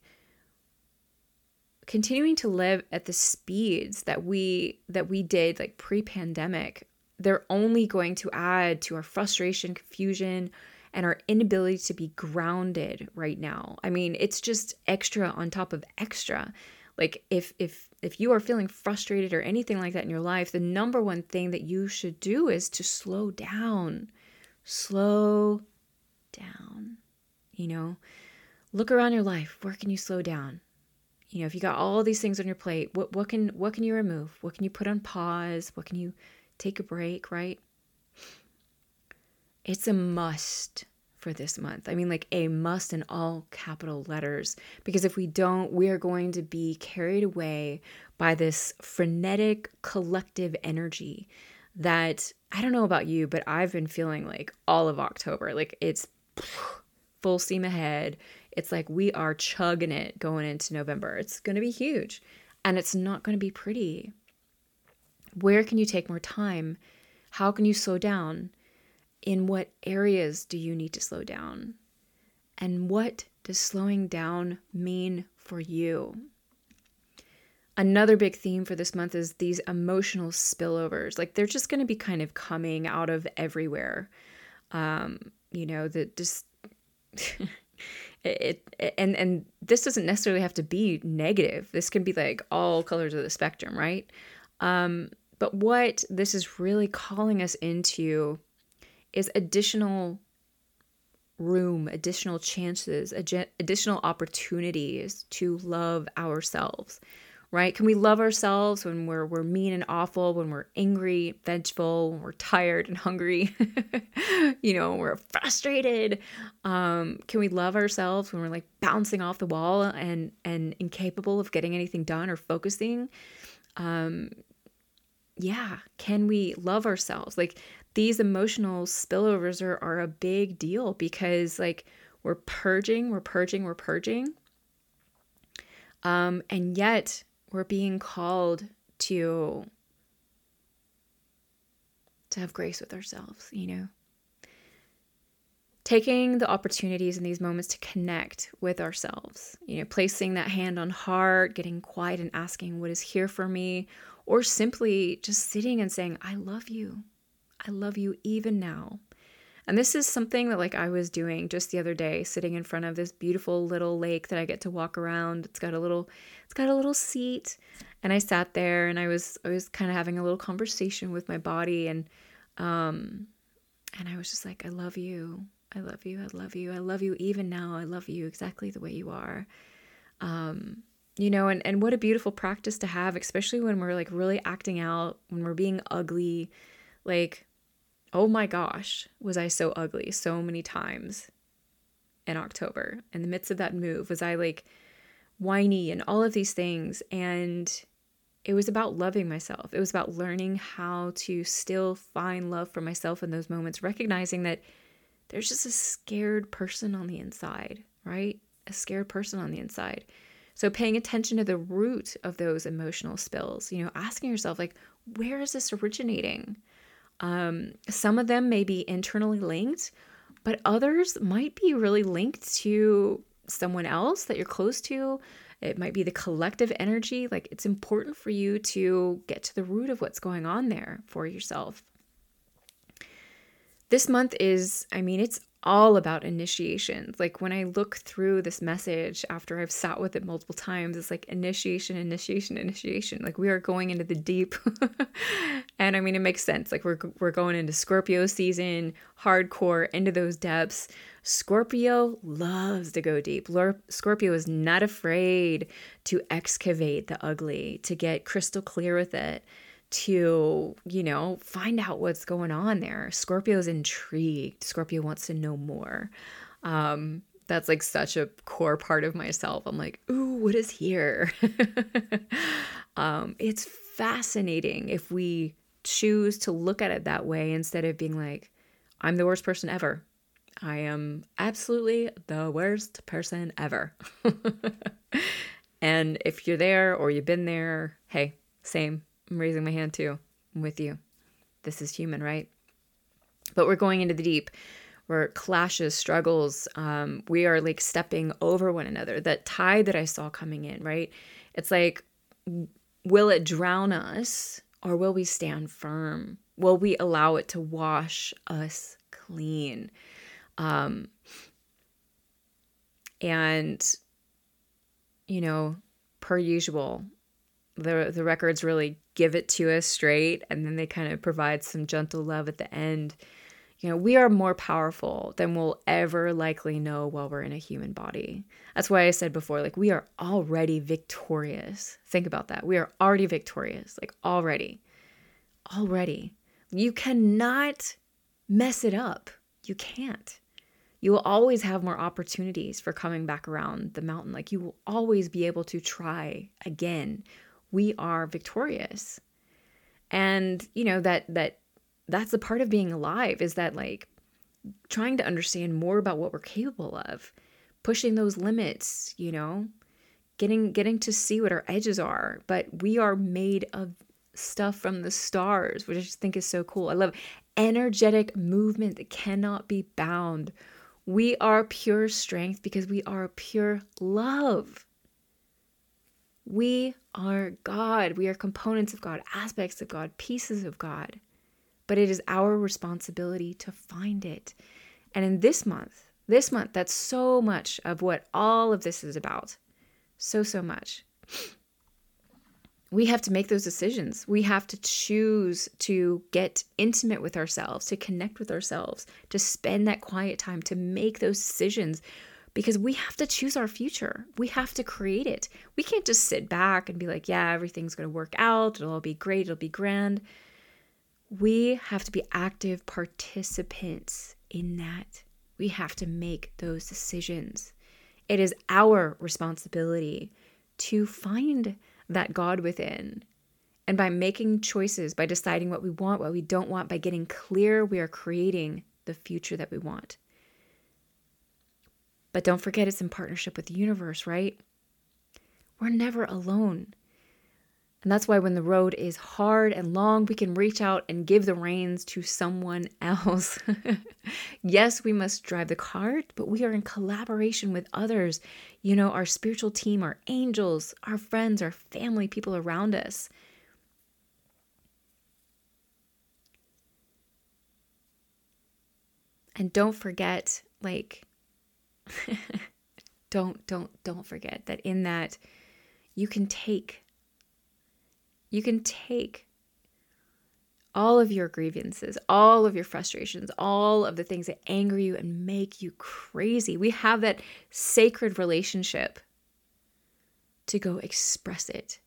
continuing to live at the speeds that we that we did like pre-pandemic they're only going to add to our frustration confusion and our inability to be grounded right now. I mean, it's just extra on top of extra. Like if if if you are feeling frustrated or anything like that in your life, the number one thing that you should do is to slow down. Slow down. You know, look around your life. Where can you slow down? You know, if you got all these things on your plate, what what can what can you remove? What can you put on pause? What can you take a break, right? it's a must for this month. I mean, like a must in all capital letters, because if we don't, we are going to be carried away by this frenetic collective energy that I don't know about you, but I've been feeling like all of October. Like it's full steam ahead. It's like we are chugging it going into November. It's going to be huge and it's not going to be pretty. Where can you take more time? How can you slow down? in what areas do you need to slow down? And what does slowing down mean for you? Another big theme for this month is these emotional spillovers. Like they're just going to be kind of coming out of everywhere. Um, you know, that just it, it and and this doesn't necessarily have to be negative. This can be like all colors of the spectrum, right? Um, but what this is really calling us into is additional room, additional chances, additional opportunities to love ourselves. Right? Can we love ourselves when we're we're mean and awful, when we're angry, vengeful, when we're tired and hungry, you know, we're frustrated? Um, can we love ourselves when we're like bouncing off the wall and and incapable of getting anything done or focusing? Um, yeah, can we love ourselves? Like these emotional spillovers are, are a big deal because like we're purging, we're purging, we're purging. Um, and yet we're being called to to have grace with ourselves, you know. Taking the opportunities in these moments to connect with ourselves, you know, placing that hand on heart, getting quiet and asking what is here for me, or simply just sitting and saying, I love you. I love you even now. And this is something that like I was doing just the other day, sitting in front of this beautiful little lake that I get to walk around. It's got a little it's got a little seat. And I sat there and I was I was kind of having a little conversation with my body and um and I was just like, I love you. I love you. I love you. I love you even now. I love you exactly the way you are. Um you know and and what a beautiful practice to have especially when we're like really acting out when we're being ugly like oh my gosh, was I so ugly so many times in October. In the midst of that move, was I like whiny and all of these things. And it was about loving myself. It was about learning how to still find love for myself in those moments, recognizing that there's just a scared person on the inside, right? A scared person on the inside. So paying attention to the root of those emotional spills, you know, asking yourself, like, where is this originating? Um, some of them may be internally linked, but others might be really linked to someone else that you're close to. It might be the collective energy. Like it's important for you to get to the root of what's going on there for yourself. This month is, I mean, it's all about initiations. Like when I look through this message after I've sat with it multiple times, it's like initiation, initiation, initiation. Like we are going into the deep. and I mean it makes sense. Like we're we're going into Scorpio season, hardcore into those depths. Scorpio loves to go deep. Scorpio is not afraid to excavate the ugly, to get crystal clear with it, to, you know, find out what's going on there. Scorpio's intrigued. Scorpio wants to know more. Um, that's like such a core part of myself. I'm like, ooh, what is here? um, it's fascinating if we choose to look at it that way instead of being like, I'm the worst person ever. I am absolutely the worst person ever. and if you're there or you've been there, hey, same. I'm raising my hand too. I'm with you. This is human, right? But we're going into the deep where clashes, struggles, um, we are like stepping over one another. That tide that I saw coming in, right? It's like, will it drown us or will we stand firm? Will we allow it to wash us clean? Um, and, you know, per usual, the the records really give it to us straight and then they kind of provide some gentle love at the end. You know we are more powerful than we'll ever likely know while we're in a human body. That's why i said before like we are already victorious. Think about that. We are already victorious like already. Already. You cannot mess it up. You can't. You will always have more opportunities for coming back around the mountain. Like you will always be able to try again we are victorious. And you know that that that's a part of being alive is that like trying to understand more about what we're capable of pushing those limits you know getting getting to see what our edges are. But we are made of stuff from the stars which i just think is so cool. I love energetic movement that cannot be bound. We are pure strength because we are pure love we are God. We are components of God, aspects of God, pieces of God. But it is our responsibility to find it. And in this month, this month, that's so much of what all of this is about. So, so much. We have to make those decisions. We have to choose to get intimate with ourselves, to connect with ourselves, to spend that quiet time, to make those decisions because we have to choose our future. We have to create it. We can't just sit back and be like, yeah, everything's going to work out. It'll all be great. It'll be grand. We have to be active participants in that. We have to make those decisions. It is our responsibility to find that God within. And by making choices, by deciding what we want, what we don't want, by getting clear, we are creating the future that we want. But don't forget it's in partnership with the universe, right? We're never alone. And that's why when the road is hard and long, we can reach out and give the reins to someone else. yes, we must drive the cart, but we are in collaboration with others. You know, our spiritual team, our angels, our friends, our family, people around us. And don't forget, like, don't don't don't forget that in that you can take you can take all of your grievances, all of your frustrations, all of the things that anger you and make you crazy. We have that sacred relationship to go express it,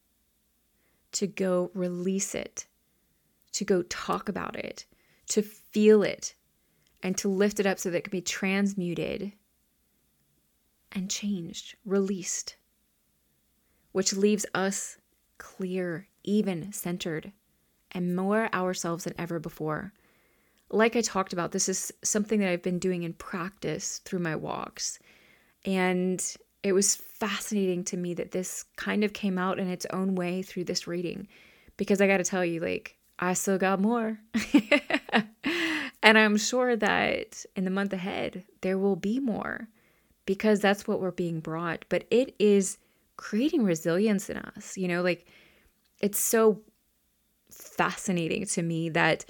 to go release it, to go talk about it, to feel it, and to lift it up so that it can be transmuted and changed, released, which leaves us clear, even, centered, and more ourselves than ever before. Like I talked about, this is something that I've been doing in practice through my walks. And it was fascinating to me that this kind of came out in its own way through this reading. Because I got to tell you, like, I still got more. and I'm sure that in the month ahead, there will be more because that's what we're being brought. But it is creating resilience in us. You know, like it's so fascinating to me that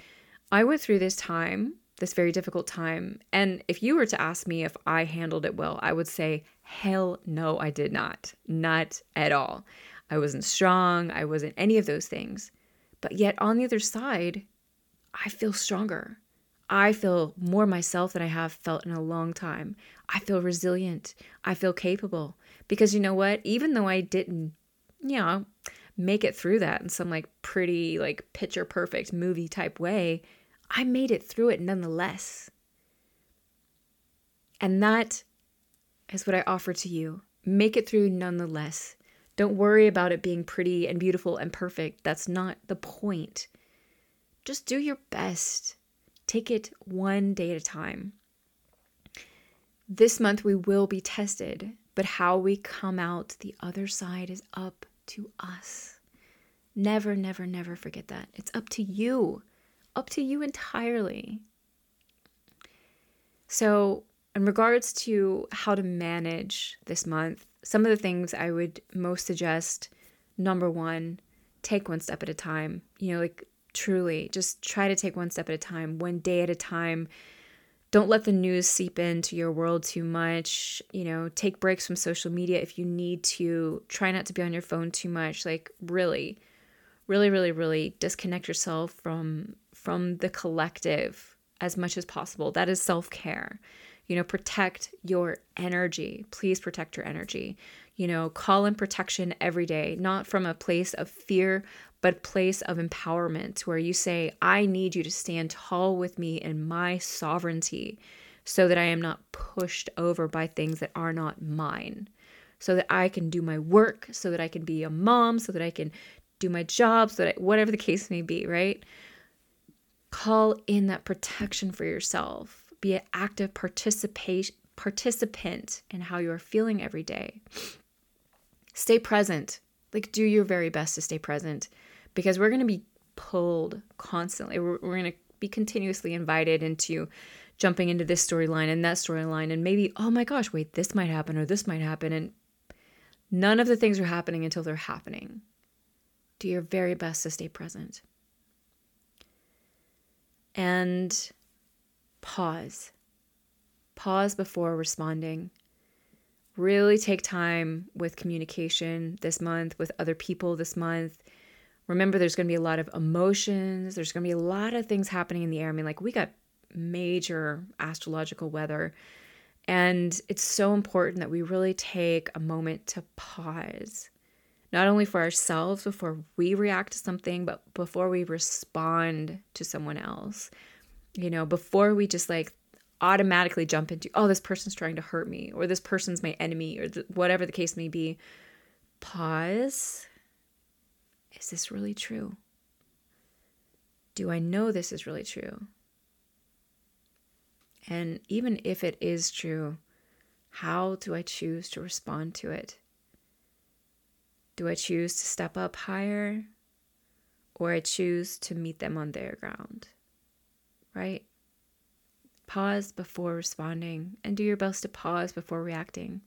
I went through this time, this very difficult time. And if you were to ask me if I handled it well, I would say, hell no, I did not. Not at all. I wasn't strong. I wasn't any of those things. But yet on the other side, I feel stronger. I feel more myself than I have felt in a long time. I feel resilient. I feel capable. Because you know what? Even though I didn't, you know, make it through that in some like pretty, like picture perfect movie type way. I made it through it nonetheless. And that is what I offer to you. Make it through nonetheless. Don't worry about it being pretty and beautiful and perfect. That's not the point. Just do your best. Take it one day at a time. This month we will be tested, but how we come out the other side is up to us. Never, never, never forget that. It's up to you, up to you entirely. So, in regards to how to manage this month, some of the things I would most suggest number one, take one step at a time. You know, like truly, just try to take one step at a time, one day at a time. Don't let the news seep into your world too much. You know, take breaks from social media if you need to. Try not to be on your phone too much. Like, really, really, really, really disconnect yourself from from the collective as much as possible. That is self-care you know protect your energy please protect your energy you know call in protection every day not from a place of fear but a place of empowerment where you say i need you to stand tall with me in my sovereignty so that i am not pushed over by things that are not mine so that i can do my work so that i can be a mom so that i can do my job so that I, whatever the case may be right call in that protection for yourself be an active participation participant in how you're feeling every day. Stay present. Like do your very best to stay present because we're going to be pulled constantly. We're, we're going to be continuously invited into jumping into this storyline and that storyline and maybe oh my gosh, wait, this might happen or this might happen and none of the things are happening until they're happening. Do your very best to stay present. And pause. Pause before responding. Really take time with communication this month, with other people this month. Remember, there's going to be a lot of emotions. There's going to be a lot of things happening in the air. I mean, like, we got major astrological weather. And it's so important that we really take a moment to pause, not only for ourselves before we react to something, but before we respond to someone else you know, before we just like automatically jump into, oh, this person's trying to hurt me, or this person's my enemy, or th- whatever the case may be, pause. Is this really true? Do I know this is really true? And even if it is true, how do I choose to respond to it? Do I choose to step up higher or I choose to meet them on their ground? right? Pause before responding and do your best to pause before reacting.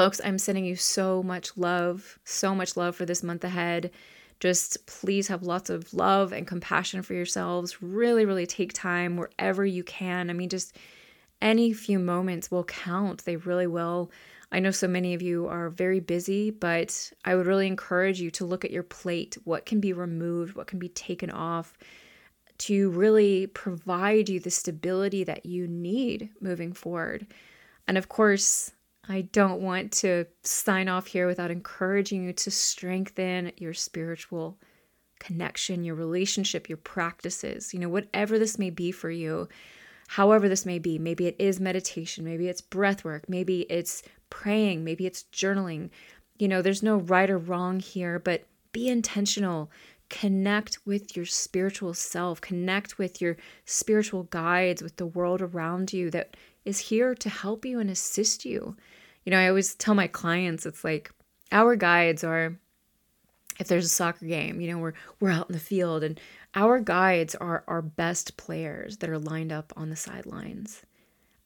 Folks, I'm sending you so much love, so much love for this month ahead. Just please have lots of love and compassion for yourselves. Really, really take time wherever you can. I mean, just any few moments will count. They really will. I know so many of you are very busy, but I would really encourage you to look at your plate. What can be removed? What can be taken off? to really provide you the stability that you need moving forward. And of course, I don't want to sign off here without encouraging you to strengthen your spiritual connection, your relationship, your practices, you know, whatever this may be for you, however this may be. Maybe it is meditation, maybe it's breath work, maybe it's praying, maybe it's journaling. You know, there's no right or wrong here, but be intentional connect with your spiritual self, connect with your spiritual guides, with the world around you that is here to help you and assist you. You know, I always tell my clients it's like our guides are if there's a soccer game, you know, we're we're out in the field and our guides are our best players that are lined up on the sidelines.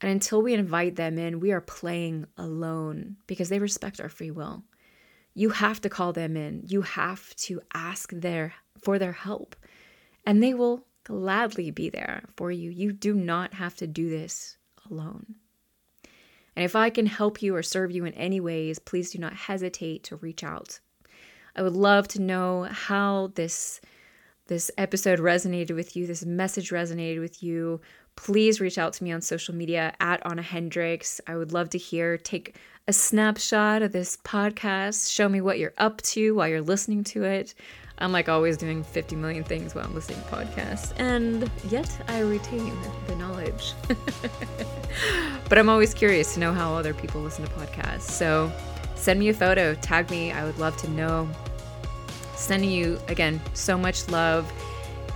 And until we invite them in, we are playing alone because they respect our free will you have to call them in. You have to ask their for their help. And they will gladly be there for you. You do not have to do this alone. And if I can help you or serve you in any ways, please do not hesitate to reach out. I would love to know how this this episode resonated with you, this message resonated with you. please reach out to me on social media at Anna Hendricks. I would love to hear. Take a snapshot of this podcast. Show me what you're up to while you're listening to it. I'm like always doing 50 million things while I'm listening to podcasts, and yet I retain the knowledge. but I'm always curious to know how other people listen to podcasts. So send me a photo, tag me. I would love to know. Sending you, again, so much love.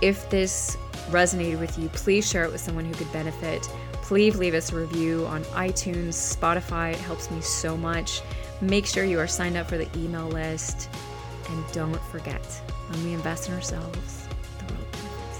If this resonated with you, please share it with someone who could benefit. Please leave us a review on iTunes, Spotify. It helps me so much. Make sure you are signed up for the email list. And don't forget, when we invest in ourselves, the world benefits.